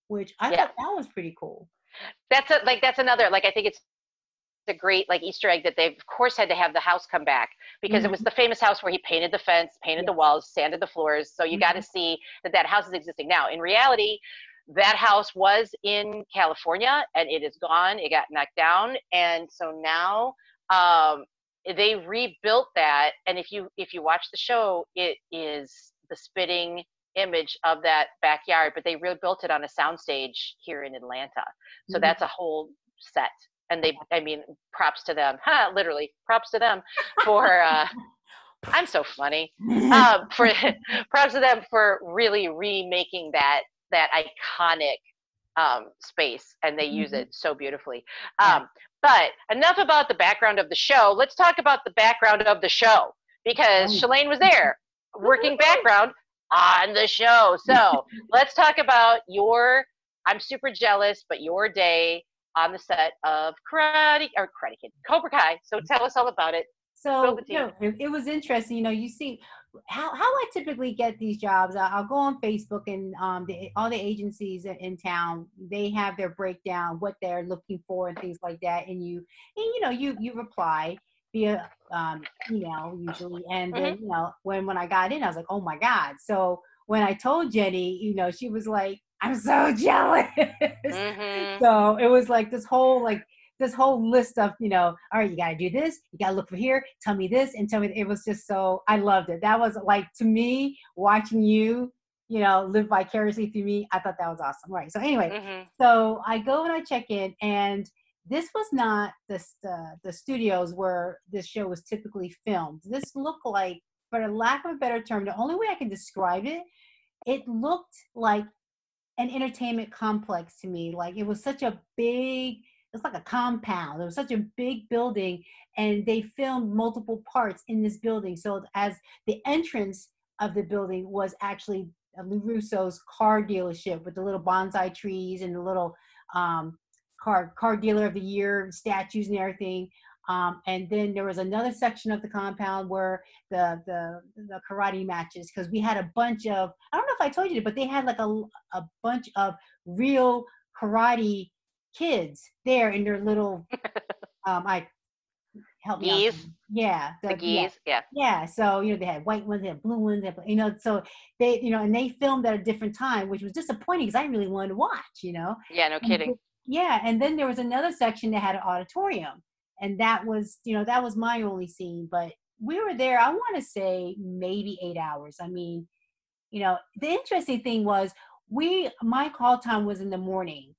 which I Yeah. thought that was pretty cool. That's a, like that's another like I think it's a great like Easter egg that they of course had to have the house come back because it was the famous house where he painted the fence, painted the walls, sanded the floors. So you got to see that that house is existing now. In reality, that house was in California and it is gone. It got knocked down, and so now um, they rebuilt that. And if you if you watch the show, it is the spitting image of that backyard, but they rebuilt it on a soundstage here in Atlanta. So Mhm. that's a whole set. And they, I mean, props to them. Ha, literally, props to them for. Uh, I'm so funny. Um, for props to them for really remaking that that iconic um, space, and they use Mhm. it so beautifully. Um, but enough about the background of the show. Let's talk about the background of the show because. Shalane was there, working background on the show. So let's talk about your. I'm super jealous, but your day on the set of Karate or Karate Kid, Cobra Kai. So tell us all about it. So Spill the tea. you know, it, was interesting. You know, you see how how I typically get these jobs. I- I'll go on Facebook and um, the, all the agencies in- town they have their breakdown, what they're looking for, and things like that. And you and you know you you reply via um, email usually. And then you know when when I got in, I was like, oh my god. So when I told Jenny, you know, she was like, I'm so jealous. Mhm. So it was like this whole like this whole list of you know, all right, you gotta do this, you gotta look for here, tell me this, and tell me. It was just so I loved it. That was like to me watching you, you know, live vicariously through me. I thought that was awesome. Right. So anyway, Mhm. so I go and I check in, and this was not the uh, the studios where this show was typically filmed. This looked like, for lack of a better term, the only way I can describe it, it looked like an entertainment complex to me. Like it was such a big, it's like a compound. It was such a big building, and they filmed multiple parts in this building. So as the entrance of the building was actually LaRusso's car dealership with the little bonsai trees and the little um, car car dealer of the year statues and everything. Um, and then there was another section of the compound where the the, the karate matches because we had a bunch of I don't know if I told you, but they had like a a bunch of real karate kids there in their little um I help me out. Yeah, The yeah, geese. Yeah. yeah, so you know they had white ones, they had blue ones, they had, you know. So they, you know, and they filmed at a different time, which was disappointing because I really wanted to watch, you know. Yeah. No kidding. th- Yeah, and then there was another section that had an auditorium, and that was, you know, that was my only scene. But we were there. I want to say maybe eight hours. I mean, you know, the interesting thing was we my call time was in the morning,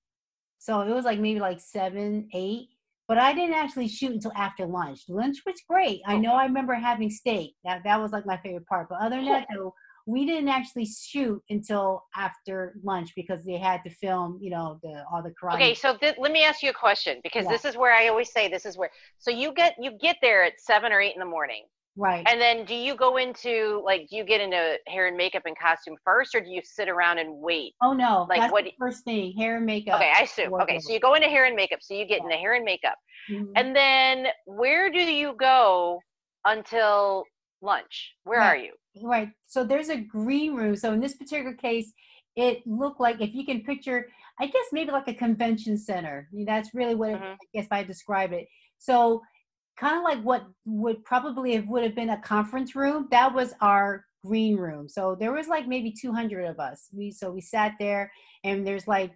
so it was like maybe like seven, eight. But I didn't actually shoot until after lunch. Lunch was great. I know I remember having steak. That that was like my favorite part. But other than that, though, we didn't actually shoot until after lunch because they had to film, you know, the all the karate. Okay, so th- let me ask you a question because Yeah. this is where I always say this is where. So you get you get there at seven or eight in the morning, right. and then do you go into like do you get into hair and makeup and costume first, or do you sit around and wait? oh no, like, what first thing. Hair and makeup. Okay, I assume. Okay, so you go into hair and makeup, so you get into hair and makeup, Mhm. and then where do you go until lunch? Where Right. are you? Right. So there's a green room. So in this particular case, it looked like if you can picture, I guess maybe like a convention center. I mean, that's really what it, Mhm. I guess I describe it. So kind of like what would probably have would have been a conference room. That was our green room. So there was like maybe 200 of us. We so we sat there, and there's like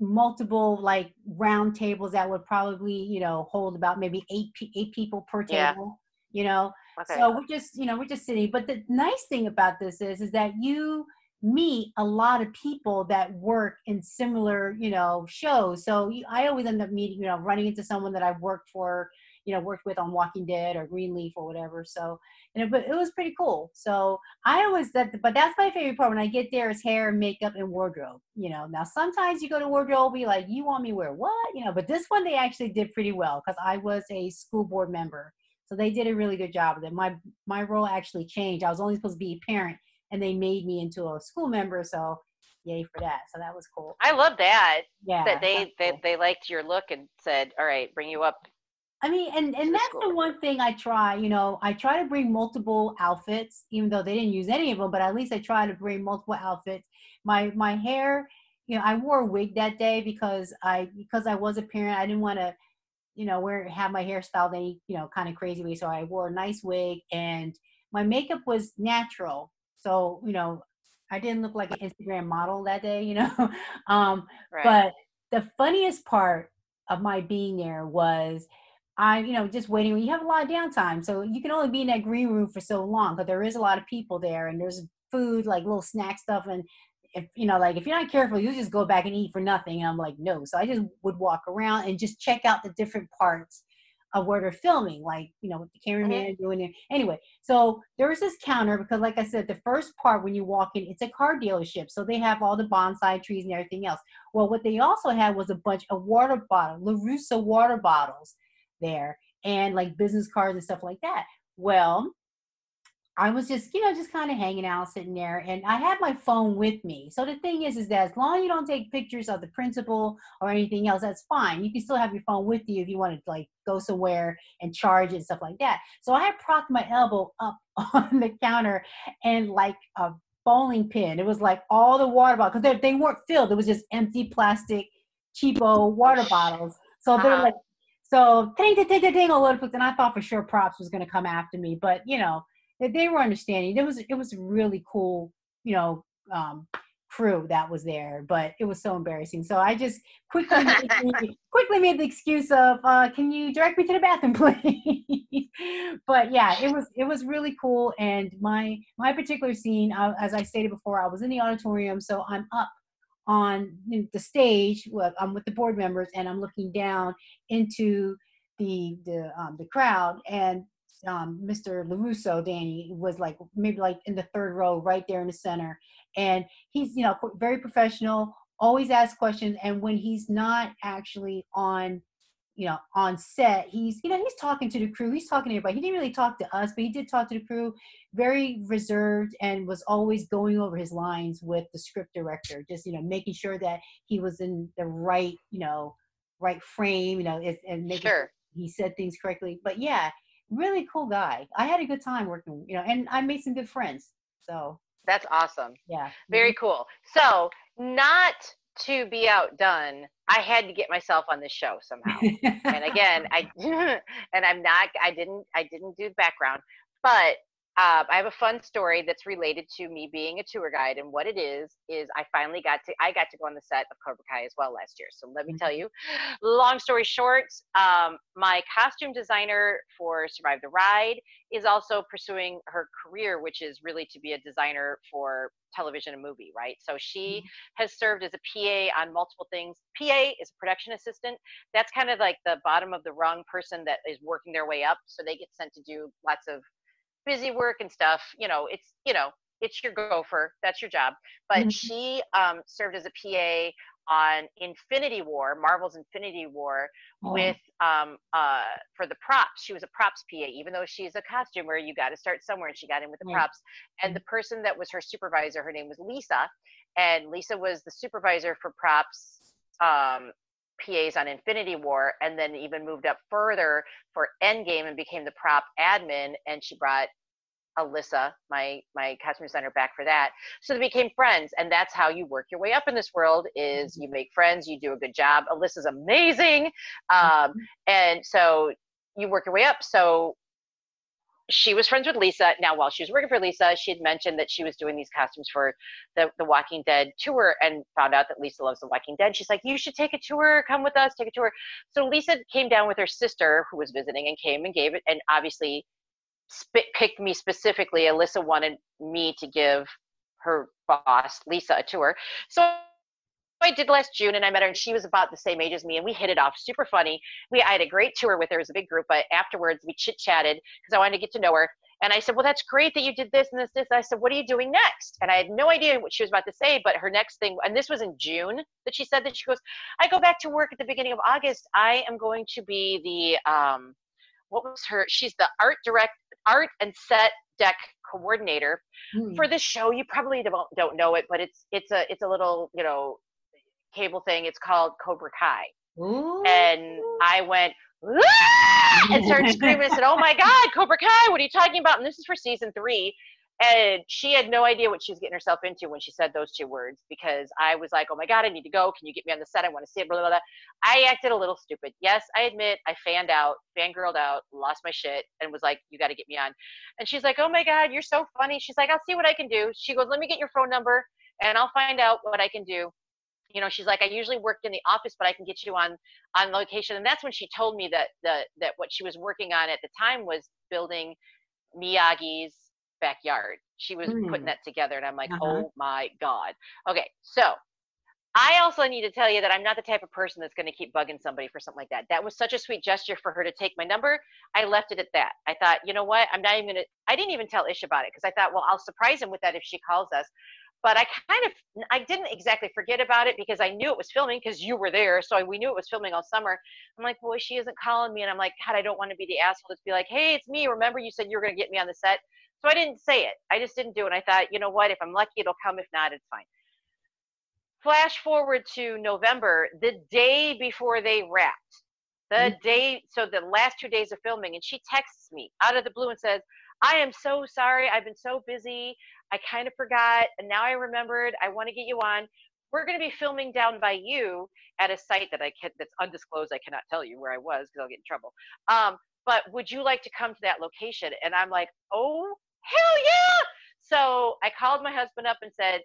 multiple like round tables that would probably you know hold about maybe eight eight people per Yeah. table. You know, Okay. so we're just, you know, we're just sitting. But the nice thing about this is, is that you meet a lot of people that work in similar, you know, shows. So you, I always end up meeting, you know, running into someone that I've worked for, you know worked with on Walking Dead or Greenleaf or whatever. So you know, but it was pretty cool. So I always that, but that's my favorite part when I get there is hair, makeup, and wardrobe. You know, now sometimes you go to wardrobe, be like, you want me to wear what? You know, but this one they actually did pretty well because I was a school board member, so they did a really good job with it. My my role actually changed. I was only supposed to be a parent, and they made me into a school member. So yay for that. So that was cool. I love that. Yeah, That they they, cool. they liked your look and said, "All right, bring you up." I mean, and and the that's school. the one thing I try. You know, I try to bring multiple outfits, even though they didn't use any of them. But at least I try to bring multiple outfits. My my hair, you know, I wore a wig that day because I because I was a parent. I didn't want to, you know, wear have my hairstyle any you know kind of crazy way. So I wore a nice wig, and my makeup was natural. So you know, I didn't look like an Instagram model that day. You know, um, Right. but the funniest part of my being there was I, you know, just waiting. You have a lot of downtime, so you can only be in that green room for so long. But there is a lot of people there, and there's food, like little snack stuff, and if you know, like if you're not careful, you just go back and eat for nothing. And I'm like, no. So I just would walk around and just check out the different parts of where they're filming, like you know, what the cameraman is doing it. Anyway, so there was this counter because, like I said, the first part when you walk in, it's a car dealership, so they have all the bonsai trees and everything else. Well, what they also had was a bunch of water bottles, LaRusso water bottles there, and like business cards and stuff like that. Well, I was just, you know, just kind of hanging out, sitting there, and I had my phone with me. So the thing is, is that as long as you don't take pictures of the principal or anything else, that's fine. You can still have your phone with you if you want to like go somewhere and charge it and stuff like that. So I had propped my elbow up on the counter and like a bowling pin. It was like all the water bottles because they, they weren't filled. It was just empty plastic, cheapo water bottles. So they're Uh-huh. like, so ting ting ting ting ting all over the place. And I thought for sure props was going to come after me, but you know they, they were understanding. It was it was a really cool, you know, um, crew that was there, but it was so embarrassing. So I just quickly made quickly made the excuse of, uh, "Can you direct me to the bathroom, please?" but yeah, it was it was really cool. And my my particular scene, uh, as I stated before, I was in the auditorium, so I'm up on the stage. Well, I'm with the board members, and I'm looking down into the the um, the crowd, and um, Mr. Larusso, Danny, was like maybe like in the third row, right there in the center, and he's you know very professional, always asks questions, and when he's not actually on you know on set he's you know he's talking to the crew. He's talking to everybody. He didn't really talk to us but he did talk to the crew. Very reserved and was always going over his lines with the script director just you know making sure that he was in the right you know right frame you know and making Sure. he said things correctly. But yeah really cool guy i had a good time working you know and i made some good friends so That's awesome. yeah Very mm-hmm. cool. So, not to be outdone, I had to get myself on the show somehow. and again, I and I'm not. I didn't. I didn't do the background, but uh, I have a fun story that's related to me being a tour guide. And what it is is I finally got to. I got to go on the set of Cobra Kai as well last year. So let me tell you. Long story short, um, my costume designer for Survive the Ride is also pursuing her career, which is really to be a designer for television and movie, right? So she has served as a PA on multiple things. PA is a production assistant. That's kind of like the bottom of the rung person that is working their way up. So they get sent to do lots of busy work and stuff. You know, it's, you know, it's your gopher. That's your job. But Mhm. she um, served as a PA on Infinity War, Marvel's Infinity War, Oh, with um uh for the props she was a props pa even though she's a costumer you got to start somewhere and she got in with the Right. props and the person that was her supervisor her name was lisa and lisa was the supervisor for props um pas on infinity war and then even moved up further for endgame and became the prop admin and she brought alyssa my my costume designer back for that. So they became friends and that's how you work your way up in this world is you make friends you do a good job. Alyssa's amazing um, and so you work your way up. So she was friends with lisa. Now while she was working for lisa she had mentioned that she was doing these costumes for the, the walking dead tour and found out that lisa loves the walking dead. She's like you should take a tour. Come with us. Take a tour. So lisa came down with her sister who was visiting and came and gave it and obviously picked me specifically alyssa wanted me to give her boss lisa a tour. So I did last June, and I met her, and she was about the same age as me, and we hit it off. Super funny. We I had a great tour with her. It was a big group, but afterwards we chit chatted because I wanted to get to know her. And I said, Well, that's great that you did this and this, this. And I said, What are you doing next? And I had no idea what she was about to say, but her next thing, and this was in June that she said that she goes, I go back to work at the beginning of August. I am going to be the, um, what was her? She's the art direct, art and set dec coordinator mm. for this show. You probably don't, don't know it, but it's, it's a, it's a little, you know, cable thing. It's called Cobra Kai. Ooh. And I went, ah! and started screaming and said, Oh my God, Cobra Kai, what are you talking about? And this is for season three. And she had no idea what she was getting herself into when she said those two words because I was like, Oh my God, I need to go. Can you get me on the set? I want to see it. Blah, blah, blah. I acted a little stupid. Yes, I admit I fanned out, fangirled out, lost my shit, and was like, You got to get me on. And she's like, Oh my God, you're so funny. She's like, I'll see what I can do. She goes, Let me get your phone number and I'll find out what I can do you know she's like i usually worked in the office but i can get you on on location and that's when she told me that the that what she was working on at the time was building miyagi's backyard she was mm. putting that together and i'm like uh-huh. oh my god okay so I also need to tell you that I'm not the type of person that's going to keep bugging somebody for something like that. That was such a sweet gesture for her to take my number. I left it at that. I thought, you know what? I'm not even going to, I didn't even tell Ish about it because I thought, well, I'll surprise him with that if she calls us but I kind of I didn't exactly forget about it because I knew it was filming because you were there, so we knew it was filming all summer. I'm like, boy, she isn't calling me, and I'm like, God, I don't want to be the asshole to be like, hey, it's me. Remember, you said you were going to get me on the set, so I didn't say it. I just didn't do it. I thought, you know what? If I'm lucky, it'll come. If not, it's fine. Flash forward to November, the day before they wrapped. The mm-hmm. day, so the last two days of filming, and she texts me out of the blue and says, I am so sorry. I've been so busy. I kind of forgot, and now I remembered. I want to get you on. We're going to be filming down by you at a site that I can that's undisclosed. I cannot tell you where I was because I'll get in trouble. Um, but would you like to come to that location? And I'm like, oh hell yeah! So I called my husband up and said,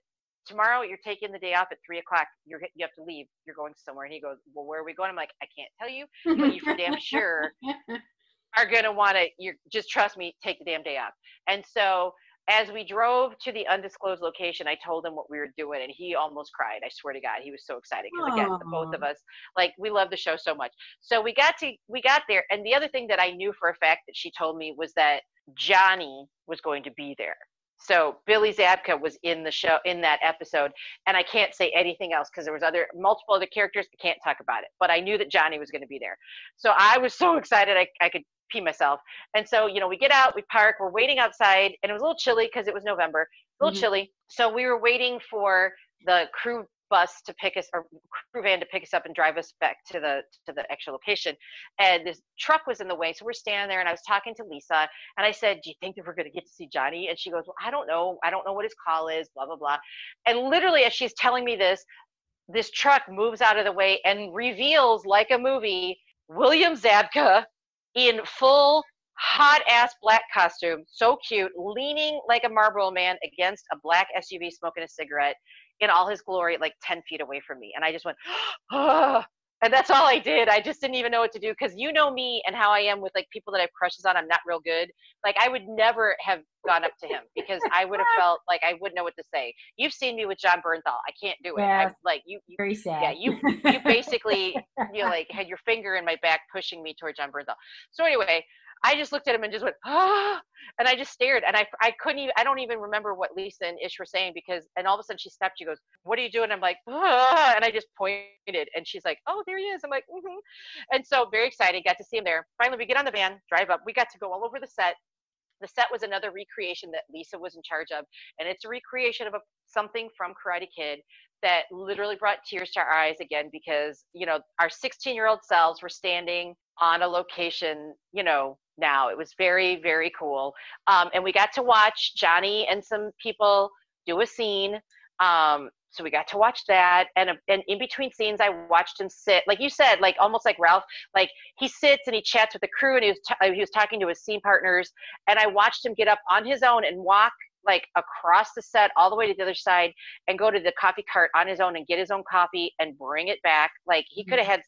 tomorrow you're taking the day off at three o'clock. You're you have to leave. You're going somewhere. And he goes, well, where are we going? I'm like, I can't tell you, but you for damn sure are gonna want to. You just trust me. Take the damn day off. And so as we drove to the undisclosed location, I told him what we were doing, and he almost cried. I swear to God, he was so excited because again, the both of us, like, we love the show so much. So we got to we got there, and the other thing that I knew for a fact that she told me was that Johnny was going to be there. So Billy Zabka was in the show in that episode, and I can't say anything else because there was other multiple other characters. I can't talk about it, but I knew that Johnny was going to be there. So I was so excited I, I could pee myself. And so, you know, we get out, we park, we're waiting outside, and it was a little chilly because it was November, a little mm-hmm. chilly. So we were waiting for the crew bus to pick us or crew van to pick us up and drive us back to the to the actual location. And this truck was in the way so we're standing there and i was talking to lisa and i said do you think that we're going to get to see johnny? And she goes well i don't know. I don't know what his call is blah blah blah. And literally as she's telling me this this truck moves out of the way and reveals like a movie william zabka in full hot ass black costume, so cute, leaning like a Marlboro man against a black SUV smoking a cigarette in all his glory, like 10 feet away from me. And I just went, oh, and that's all I did. I just didn't even know what to do because you know me and how I am with like people that I have crushes on. I'm not real good. Like I would never have gone up to him because I would have felt like I wouldn't know what to say. You've seen me with Jon Bernthal. I can't do it. Yeah, like you, you, very sad. Yeah, you you basically you know, like had your finger in my back pushing me toward Jon Bernthal. So anyway, I just looked at him and just went, ah, and I just stared. And I, I couldn't even, I don't even remember what Lisa and Ish were saying because, and all of a sudden she stepped, She goes, what are you doing? I'm like, ah, and I just pointed and she's like, oh, there he is. I'm like, mm-hmm. And so very excited, got to see him there. Finally, we get on the van, drive up. We got to go all over the set. The set was another recreation that Lisa was in charge of. And it's a recreation of a, something from Karate Kid that literally brought tears to our eyes again because, you know, our 16 year old selves were standing on a location, you know, now. It was very, very cool. Um, and we got to watch Johnny and some people do a scene. Um, so we got to watch that. And, and in between scenes, I watched him sit, like you said, like almost like Ralph, like he sits and he chats with the crew and he was, t- he was talking to his scene partners. And I watched him get up on his own and walk like across the set all the way to the other side and go to the coffee cart on his own and get his own coffee and bring it back. Like he could have mm-hmm.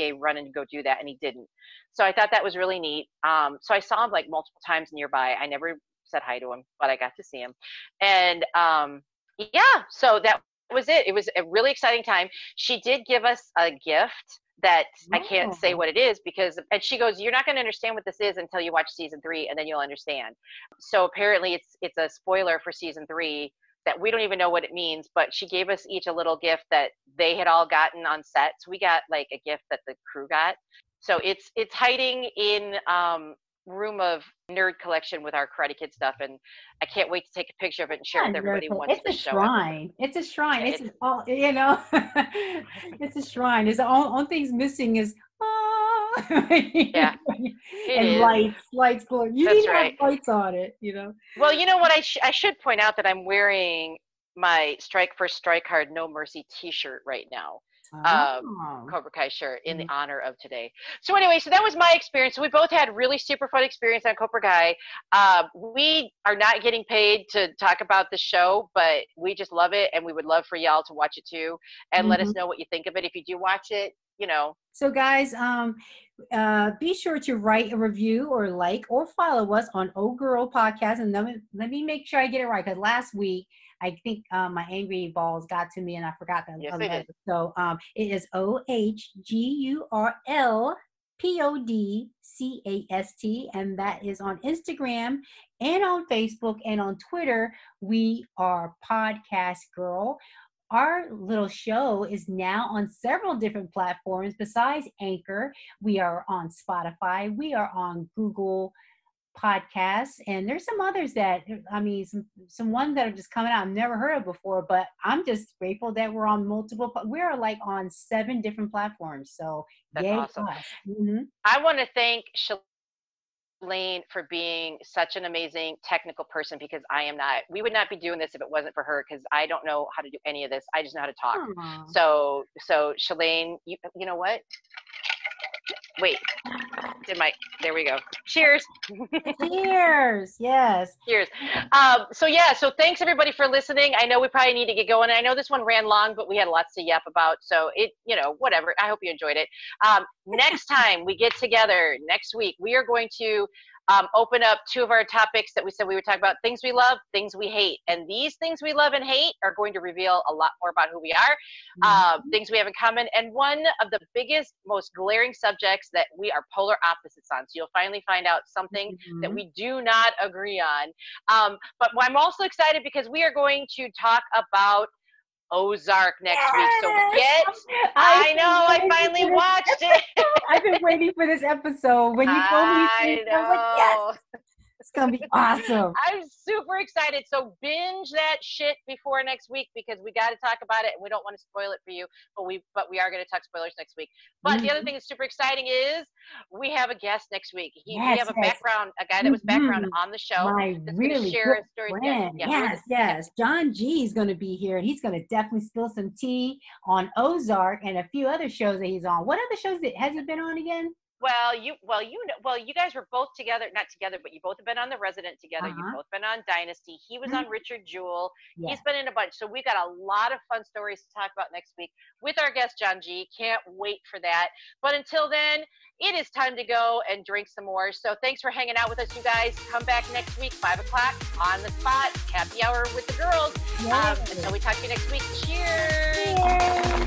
had a PA run and go do that and he didn't. So I thought that was really neat. Um, so I saw him like multiple times nearby. I never said hi to him, but I got to see him. And um, yeah, so that was it. It was a really exciting time. She did give us a gift that I can't say what it is because and she goes, You're not gonna understand what this is until you watch season three and then you'll understand. So apparently it's it's a spoiler for season three that we don't even know what it means, but she gave us each a little gift that they had all gotten on set. So we got like a gift that the crew got. So it's it's hiding in um room of nerd collection with our Karate Kid stuff and I can't wait to take a picture of it and share it with everybody once It's a the show shrine. It's a shrine. It's it's- all you know. it's a shrine. It's all, only, only thing's missing is ah. Yeah, and is. lights, lights glowing. You That's need to right. have lights on it. You know. Well, you know what? I, sh- I should point out that I'm wearing my Strike First Strike Hard No Mercy T-shirt right now, Oh. Cobra Kai shirt, in Mhm. the honor of today. So anyway, so that was my experience. So we both had really super fun experience on Cobra Kai. Uh, we are not getting paid to talk about the show, but we just love it, and we would love for y'all to watch it too, and let us know what you think of it. If you do watch it, you know, So, guys, um, uh, be sure to write a review or like or follow us on O Girl Podcast. And let me, let me make sure I get it right because last week I think um, my angry balls got to me and I forgot that. Yes, they did. So um, it is O H G U R L P O D C A S T, and that is on Instagram and on Facebook and on Twitter. We are Podcast Girl our little show is now on several different platforms besides Anchor. We are on Spotify, we are on Google Podcasts, and there's some others that I mean, some some ones that are just coming out I've never heard of before. But I'm just grateful that we're on multiple. We're like on seven different platforms. So That's awesome. Mhm. I want to thank Shalane for being such an amazing technical person because I am not. We would not be doing this if it wasn't for her because I don't know how to do any of this. I just know how to talk. Aw. So, so Shalane, you, you know what? Wait, did my, there we go. Cheers. Cheers. Yes. Cheers. Um, so yeah, so thanks everybody for listening. I know we probably need to get going. I know this one ran long, but we had lots to yap about. So it, you know, whatever. I hope you enjoyed it. Um, next time we get together next week, we are going to um, open up two of our topics that we said we would talk about: things we love, things we hate. And these things we love and hate are going to reveal a lot more about who we are uh, things we have in common, and one of the biggest, most glaring subjects that we are polar opposites on. So you'll finally find out something that Mhm. we do not agree on. Um, but I'm also excited because we are going to talk about Ozark next week. So get, I've I know, I finally watched it. I've been waiting for this episode. When you told me, I this, I was like, yes, know. It's gonna be awesome. I'm super excited. So binge that shit before next week because we got to talk about it and we don't want to spoil it for you. But we but we are going to talk spoilers next week. But the other Mhm. thing that's super exciting is we have a guest next week. He, we Yes, have a yes. background, a guy that was background Mhm. on the show. My that's really share good. Yeah, friend. yeah, yes, yes. John G is going to be here, and he's going to definitely spill some tea on Ozark and a few other shows that he's on. What other shows that, has he been on again? Well, you well you know well you guys were both together, not together, but you both have been on The Resident together. Uh-huh. You've both been on Dynasty. He was on Mhm. Richard Jewell. Yes. He's been in a bunch. So we got a lot of fun stories to talk about next week with our guest John G. Can't wait for that. But until then, it is time to go and drink some more. So thanks for hanging out with us, you guys. Come back next week, five o'clock on the spot, happy hour with the girls. Um, until we talk to you next week. Cheers. Cheers.